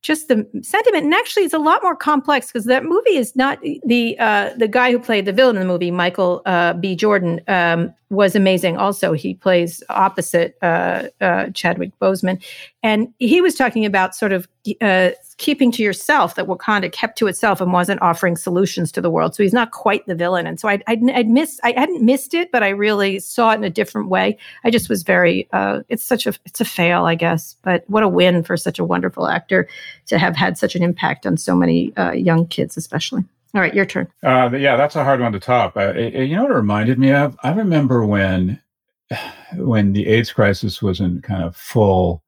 just the sentiment and actually it's a lot more complex because that movie is not the uh, the guy who played the villain in the movie michael uh, b jordan um, was amazing also he plays opposite uh, uh chadwick boseman and he was talking about sort of uh, keeping to yourself that Wakanda kept to itself and wasn't offering solutions to the world. So he's not quite the villain. And so I'd, I'd, I'd miss, I hadn't missed it, but I really saw it in a different way. I just was very, uh, it's such a, it's a fail, I guess, but what a win for such a wonderful actor to have had such an impact on so many uh, young kids, especially. All right, your turn. Uh, yeah, that's a hard one to top. Uh, you know what it reminded me of? I remember when, <sighs> when the AIDS crisis was in kind of full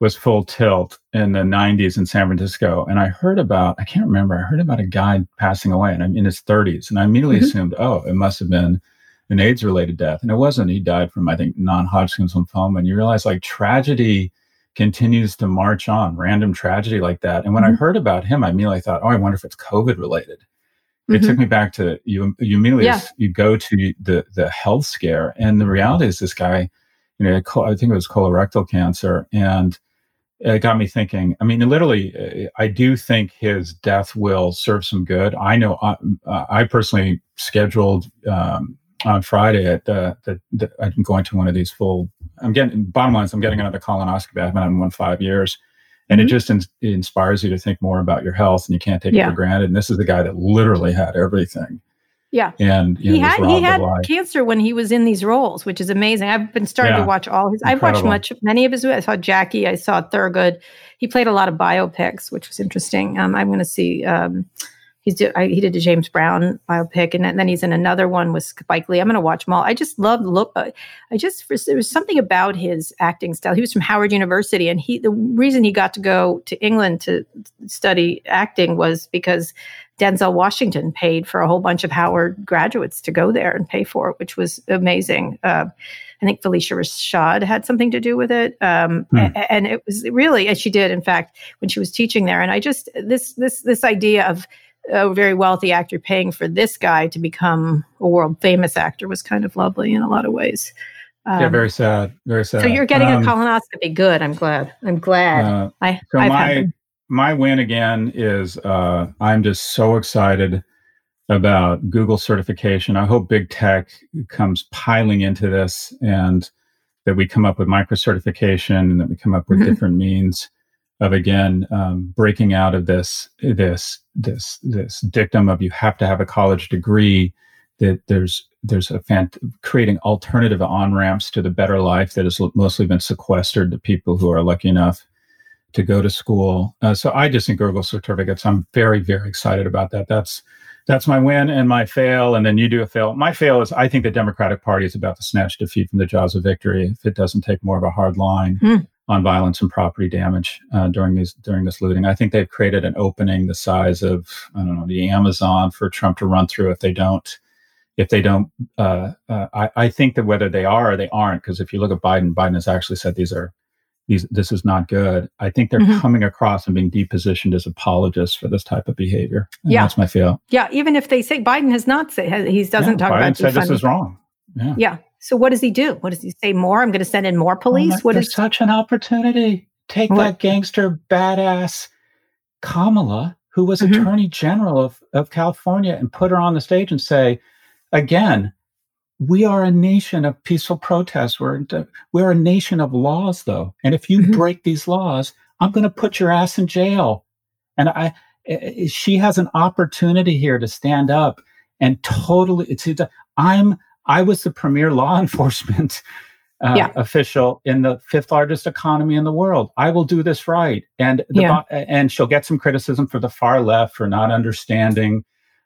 was full tilt in the 90s in San Francisco. And I heard about, I can't remember, I heard about a guy passing away and I'm in his 30s. And I immediately mm-hmm. assumed, oh, it must have been an AIDS related death. And it wasn't. He died from, I think, non Hodgkin's lymphoma. And you realize like tragedy continues to march on, random tragedy like that. And when mm-hmm. I heard about him, I immediately thought, oh, I wonder if it's COVID related. It mm-hmm. took me back to you. You immediately yeah. you go to the the health scare, and the reality is this guy, you know, I think it was colorectal cancer, and it got me thinking. I mean, literally, uh, I do think his death will serve some good. I know I, uh, uh, I personally scheduled um, on Friday at the, the, the, I'm going to one of these full. I'm getting bottom line is I'm getting another colonoscopy. I haven't had one five years, and mm-hmm. it just in, it inspires you to think more about your health, and you can't take yeah. it for granted. And this is the guy that literally had everything. Yeah. And he had he had cancer when he was in these roles, which is amazing. I've been starting yeah. to watch all his Incredible. I've watched much many of his I saw Jackie, I saw Thurgood. He played a lot of biopics, which was interesting. Um, I'm gonna see um, he's do, I, he did a James Brown biopic, and then he's in another one with Spike Lee. I'm going to watch them all. I just love look. Uh, I just there was something about his acting style. He was from Howard University, and he the reason he got to go to England to study acting was because Denzel Washington paid for a whole bunch of Howard graduates to go there and pay for it, which was amazing. Uh, I think Phylicia Rashad had something to do with it, um, hmm. and, and it was really, as she did, in fact, when she was teaching there. And I just this this this idea of a very wealthy actor paying for this guy to become a world famous actor was kind of lovely in a lot of ways. Um, yeah, very sad. Very sad. So you're getting um, a colonoscopy. Good. I'm glad. I'm glad. Uh, I, so I've my my win again is uh, I'm just so excited about Google certification. I hope big tech comes piling into this and that we come up with micro certification and that we come up with mm-hmm. different means of again um, breaking out of this this this this dictum of you have to have a college degree that there's there's a fant- creating alternative on ramps to the better life that has mostly been sequestered to people who are lucky enough to go to school. Uh, so I just think Google certificates. I'm very very excited about that. That's that's my win and my fail, and then you do a fail. My fail is I think the Democratic Party is about to snatch defeat from the jaws of victory if it doesn't take more of a hard line. Mm. On violence and property damage uh, during these during this looting, I think they've created an opening the size of I don't know the Amazon for Trump to run through if they don't if they don't, uh, uh, I, I, think that whether they are or they aren't, because if you look at Biden, Biden has actually said these are these this is not good. I think they're mm-hmm. coming across and being depositioned as apologists for this type of behavior. And yeah, that's my feel. Yeah, even if they say Biden has not said he doesn't yeah, talk Biden about said this is wrong. Yeah. Yeah. So what does he do? What does he say more? I'm going to send in more police. Oh, what is such an opportunity? Take what? that gangster badass Kamala, who was mm-hmm. Attorney General of, of California, and put her on the stage and say, again, we are a nation of peaceful protests. We're, we're a nation of laws, though. And if you mm-hmm. break these laws, I'm going to put your ass in jail. And I, she has an opportunity here to stand up and totally, it's, I'm, I was the premier law <laughs> enforcement uh, yeah. official in the fifth largest economy in the world. I will do this right. And, the, yeah. and she'll get some criticism for the far left for not understanding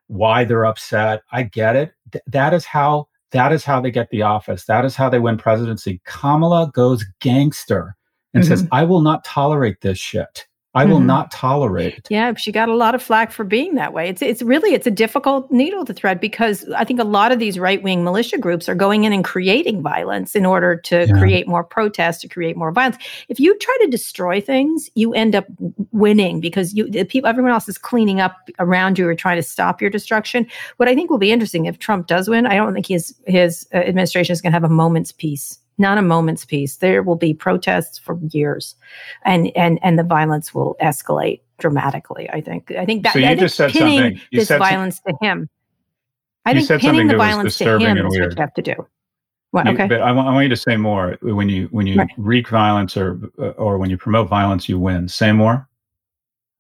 why they're upset. I get it. Th- that is how that is how they get the office. That is how they win presidency. Kamala goes gangster and mm-hmm. says, "I will not tolerate this shit." I will mm-hmm. not tolerate. Yeah, she got a lot of flack for being that way. It's it's really it's a difficult needle to thread because I think a lot of these right wing militia groups are going in and creating violence in order to yeah. create more protests to create more violence. If you try to destroy things, you end up winning because you the people everyone else is cleaning up around you or trying to stop your destruction. What I think will be interesting if Trump does win, I don't think his his uh, administration is going to have a moment's peace not a moment's peace. There will be protests for years, and and and the violence will escalate dramatically. I think. I think that. So you I just said something. You this violence to him. I think pinning the violence to him is what you have to do. Well, okay. You, but I want, I want you to say more when you when you right. wreak violence or or when you promote violence, you win. Say more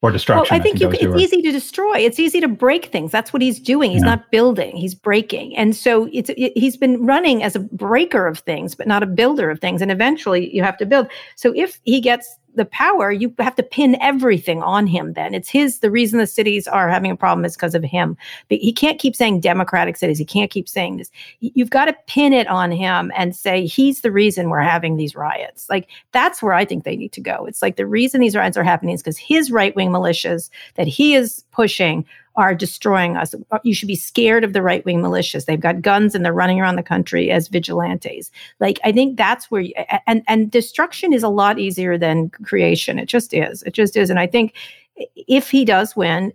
or destruction. Well, I think, I think you, it's easy to destroy. It's easy to break things. That's what he's doing. He's yeah. not building. He's breaking. And so it's it, he's been running as a breaker of things, but not a builder of things. And eventually, you have to build. So if he gets the power, you have to pin everything on him then. It's his, the reason the cities are having a problem is because of him. But he can't keep saying democratic cities. He can't keep saying this. You've got to pin it on him and say, he's the reason we're having these riots. Like, that's where I think they need to go. It's like the reason these riots are happening is because his right wing militias that he is pushing are destroying us. You should be scared of the right wing militias. They've got guns and they're running around the country as vigilantes. Like I think that's where you, and and destruction is a lot easier than creation. It just is. It just is. And I think if he does win,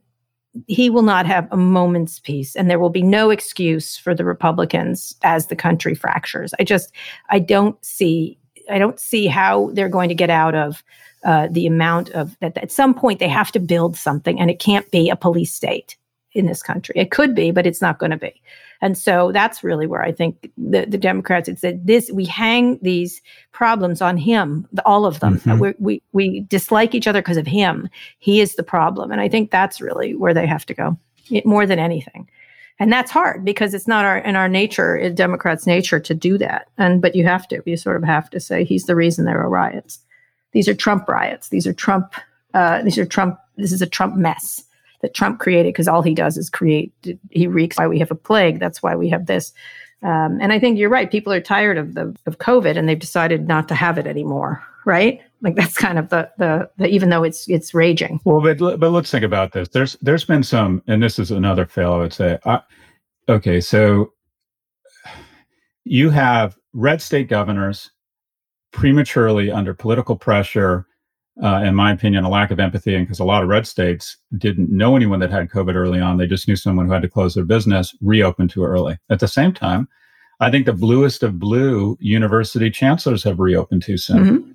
he will not have a moment's peace and there will be no excuse for the Republicans as the country fractures. I just I don't see I don't see how they're going to get out of uh, the amount of that at some point they have to build something and it can't be a police state in this country. It could be, but it's not going to be. And so that's really where I think the, the Democrats, it's that this, we hang these problems on him, all of them. Mm-hmm. we we, dislike each other because of him. He is the problem. And I think that's really where they have to go it, more than anything. And that's hard because it's not our in our nature, in Democrats' nature to do that. And but you have to, you sort of have to say he's the reason there are riots. These are Trump riots. These are Trump. Uh, these are Trump. This is a Trump mess that Trump created because all he does is create. He wreaks. Why we have a plague. That's why we have this. Um, and I think you're right. People are tired of the of COVID, and they've decided not to have it anymore. Right? Like that's kind of the the, the even though it's it's raging. Well, but but let's think about this. There's there's been some, and this is another fail. I would say. I, okay, so you have red state governors prematurely under political pressure, uh, in my opinion, a lack of empathy, and because a lot of red states didn't know anyone that had COVID early on, they just knew someone who had to close their business, reopened too early. At the same time, I think the bluest of blue university chancellors have reopened too soon. Mm-hmm.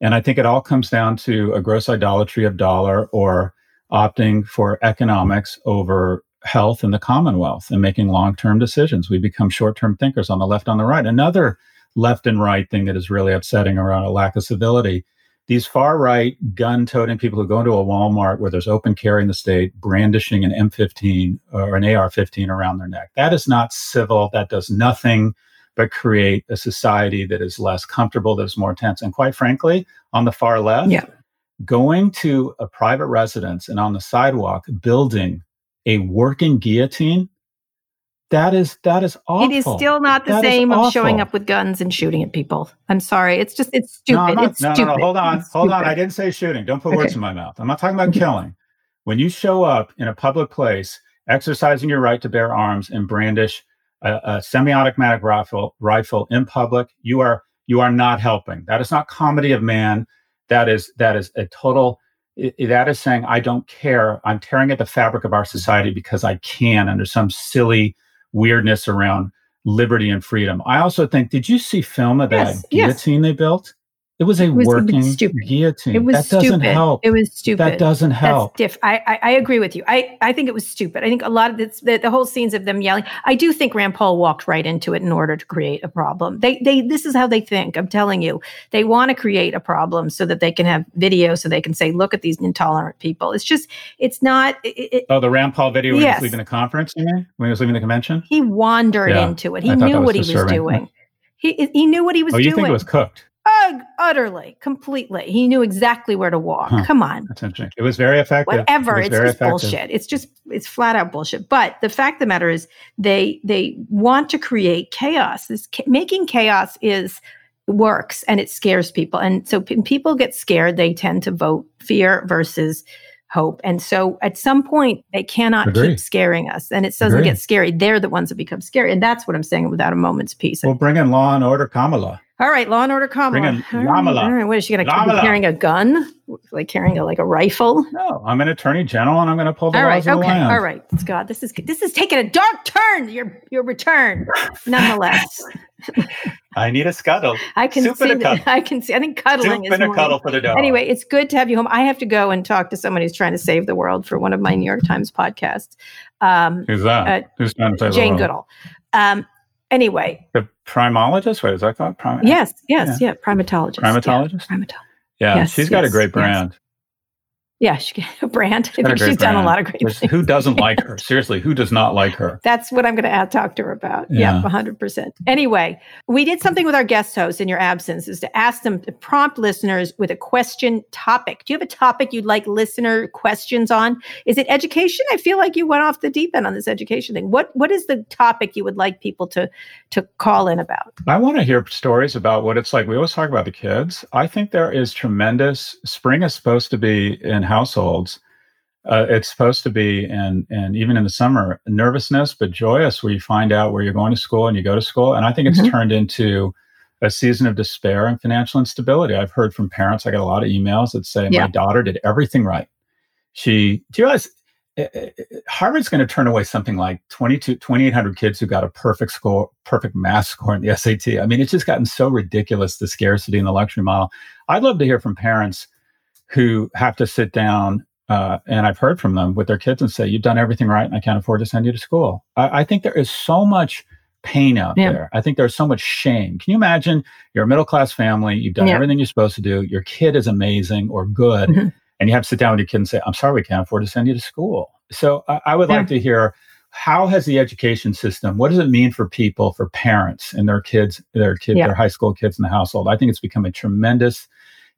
And I think it all comes down to a gross idolatry of dollar or opting for economics over health in the Commonwealth and making long term decisions. We become short term thinkers on the left, on the right. Another left and right thing that is really upsetting around a lack of civility. These far right gun toting people who go into a Walmart where there's open carry in the state, brandishing an M15 uh, or an AR 15 around their neck. That is not civil. That does nothing but create a society that is less comfortable, that is more tense. And quite frankly, on the far left, yeah. going to a private residence and on the sidewalk building a working guillotine that is that is awful. It is still not the that same of showing up with guns and shooting at people. I'm sorry. It's just it's stupid. No, it's no, stupid. no, no, Hold on, it's hold stupid. on. I didn't say shooting. Don't put okay. words in my mouth. I'm not talking about killing. When you show up in a public place, exercising your right to bear arms and brandish a, a semi-automatic rifle rifle in public, you are you are not helping. That is not comedy of man. That is that is a total that is saying I don't care. I'm tearing at the fabric of our society because I can under some silly weirdness around liberty and freedom. I also think, did you see film of that yes, guillotine yes. they built? It was a it was working guillotine. It was that stupid. doesn't help. It was stupid. That doesn't help. Diff- I, I, I agree with you. I, I think it was stupid. I think a lot of this, the, the whole scenes of them yelling. I do think Rand Paul walked right into it in order to create a problem. They they this is how they think. I'm telling you, they want to create a problem so that they can have video, so they can say, look at these intolerant people. It's just it's not. It, oh, the Rand Paul video when yes. he was leaving the conference. When he was leaving the convention, he wandered yeah, into it. He knew what he was doing. He he knew what he was oh, you doing. think it was cooked? Utterly, completely. He knew exactly where to walk. Huh. Come on. That's interesting. It was very effective. Whatever. It it's just effective. bullshit. It's just it's flat out bullshit. But the fact of the matter is they they want to create chaos. This making chaos is works and it scares people. And so p- people get scared, they tend to vote fear versus hope. And so at some point, they cannot Agree. keep scaring us. And it doesn't Agree. get scary. They're the ones that become scary. And that's what I'm saying without a moment's peace. We'll bring in law and order Kamala. All right, Law and Order Kamala. Bring in All right, what is she going to be carrying a gun? Like carrying a like a rifle? No, I'm an attorney general, and I'm going to pull the all right, okay, all right, Scott. This is this is taking a dark turn. Your your return, nonetheless. <laughs> I need a scuttle. I can Soup see. The, <laughs> I can see. I think cuddling Soup is and a cuddle for the dog. Anyway, it's good to have you home. I have to go and talk to someone who's trying to save the world for one of my New York Times podcasts. Um, who's that? Uh, who's trying to save Jane the world? Goodall. Um, anyway. The primatologist? Wait, is that called? Prim- yes, yes, yeah. yeah. Primatologist. Primatologist? Yeah, primatologist. Yeah, yes, she's got a great brand. Yes. Yeah, she a brand. I think she's brand. done a lot of great things. Who doesn't like her? <laughs> Seriously, who does not like her? That's what I'm going to talk to her about. Yeah, yeah 100%. Anyway, we did something with our guest hosts in your absence is to ask them to prompt listeners with a question topic. Do you have a topic you'd like listener questions on? Is it education? I feel like you went off the deep end on this education thing. What what is the topic you would like people to to call in about? I want to hear stories about what it's like. We always talk about the kids. I think there is tremendous spring is supposed to be in households, uh, it's supposed to be, and and even in the summer, nervousness but joyous, where you find out where you're going to school and you go to school. And I think it's mm-hmm. turned into a season of despair and financial instability. I've heard from parents. I got a lot of emails that say yeah. my daughter did everything right. She, do you realize eh, eh, eh, Harvard's going to turn away something like 22, 2,800 kids who got a perfect score, perfect math score in the SAT. I mean, it's just gotten so ridiculous, the scarcity and the luxury model. I'd love to hear from parents who have to sit down uh, and I've heard from them with their kids and say, "You've done everything right, and I can't afford to send you to school." I, I think there is so much pain out yeah. there. I think there's so much shame. Can you imagine? You're a middle class family. You've done yeah. everything you're supposed to do. Your kid is amazing or good, mm-hmm. and you have to sit down with your kid and say, "I'm sorry, we can't afford to send you to school." So I, I would yeah. like to hear how has the education system what does it mean for people for parents and their kids their kids their high school kids in the household i think it's become a tremendous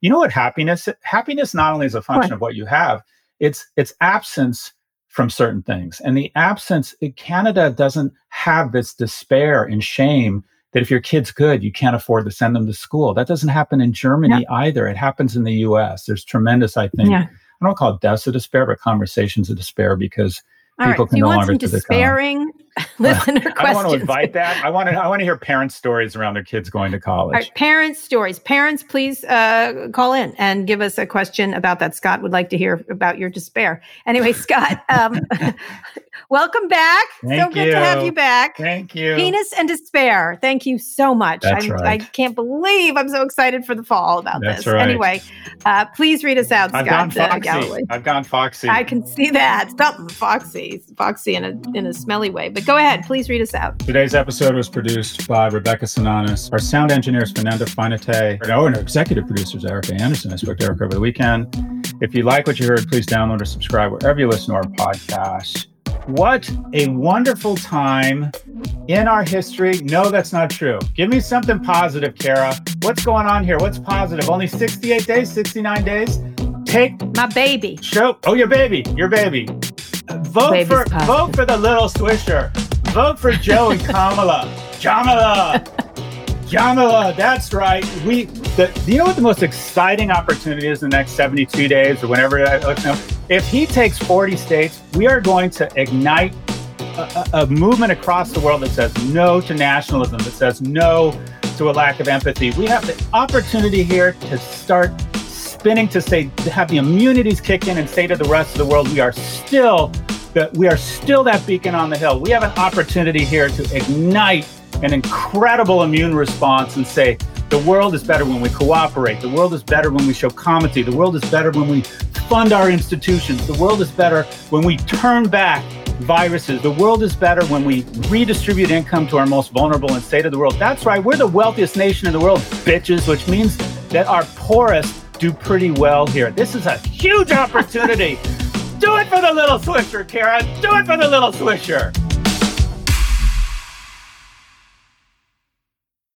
you know what happiness happiness not only is a function of what you have it's it's absence from certain things and the absence eh, canada doesn't have this despair and shame that if your kid's good you can't afford to send them to school that doesn't happen in germany yeah. either it happens in the us there's tremendous i think yeah. i don't call it deaths of despair but conversations of despair because All people right. can no want longer some despairing <laughs> listener questions. I want to invite that. I want to. I want to hear parents' stories around their kids going to college. Right, parents' stories. Parents, please uh, call in and give us a question about that. Scott would like to hear about your despair. Anyway, Scott, um, <laughs> welcome back. Thank so good you. to have you back. Thank you. Penis and despair. Thank you so much. That's right. I can't believe I'm so excited for the fall about That's this. Right. Anyway, uh, please read us out, I've Scott. Gone uh, foxy. I've gone foxy. I can see that. Something foxy, foxy in a in a smelly way. But go ahead, please read us out. Today's episode was produced by Rebecca Sananes. Our sound engineer is Fernando Finate. Oh, and our executive producer is Erica Anderson. I spoke to Erica over the weekend. If you like what you heard, please download or subscribe wherever you listen to our podcast. What a wonderful time in our history. No, that's not true. Give me something positive, Kara. What's going on here? What's positive? Only 68 days, 69 days? Take my baby. Show. Oh, your baby. Your baby. Vote Baby's for positive. vote for the little swisher. Vote for Joe and <laughs> Kamala. Jamala. Jamala, that's right. We, the, you know what the most exciting opportunity is in the next 72 days or whenever? Uh, if he takes 40 states, we are going to ignite a, a, a movement across the world that says no to nationalism, that says no to a lack of empathy. We have the opportunity here to start spinning to say, to have the immunities kick in and say to the rest of the world, we are still that we are still that beacon on the hill. We have an opportunity here to ignite an incredible immune response and say, the world is better when we cooperate. The world is better when we show comity. The world is better when we fund our institutions. The world is better when we turn back viruses. The world is better when we redistribute income to our most vulnerable and say to the world, that's right, we're the wealthiest nation in the world, bitches, which means that our poorest do pretty well here. This is a huge opportunity. <laughs> Do it for the little swisher, Kara. Do it for the little swisher.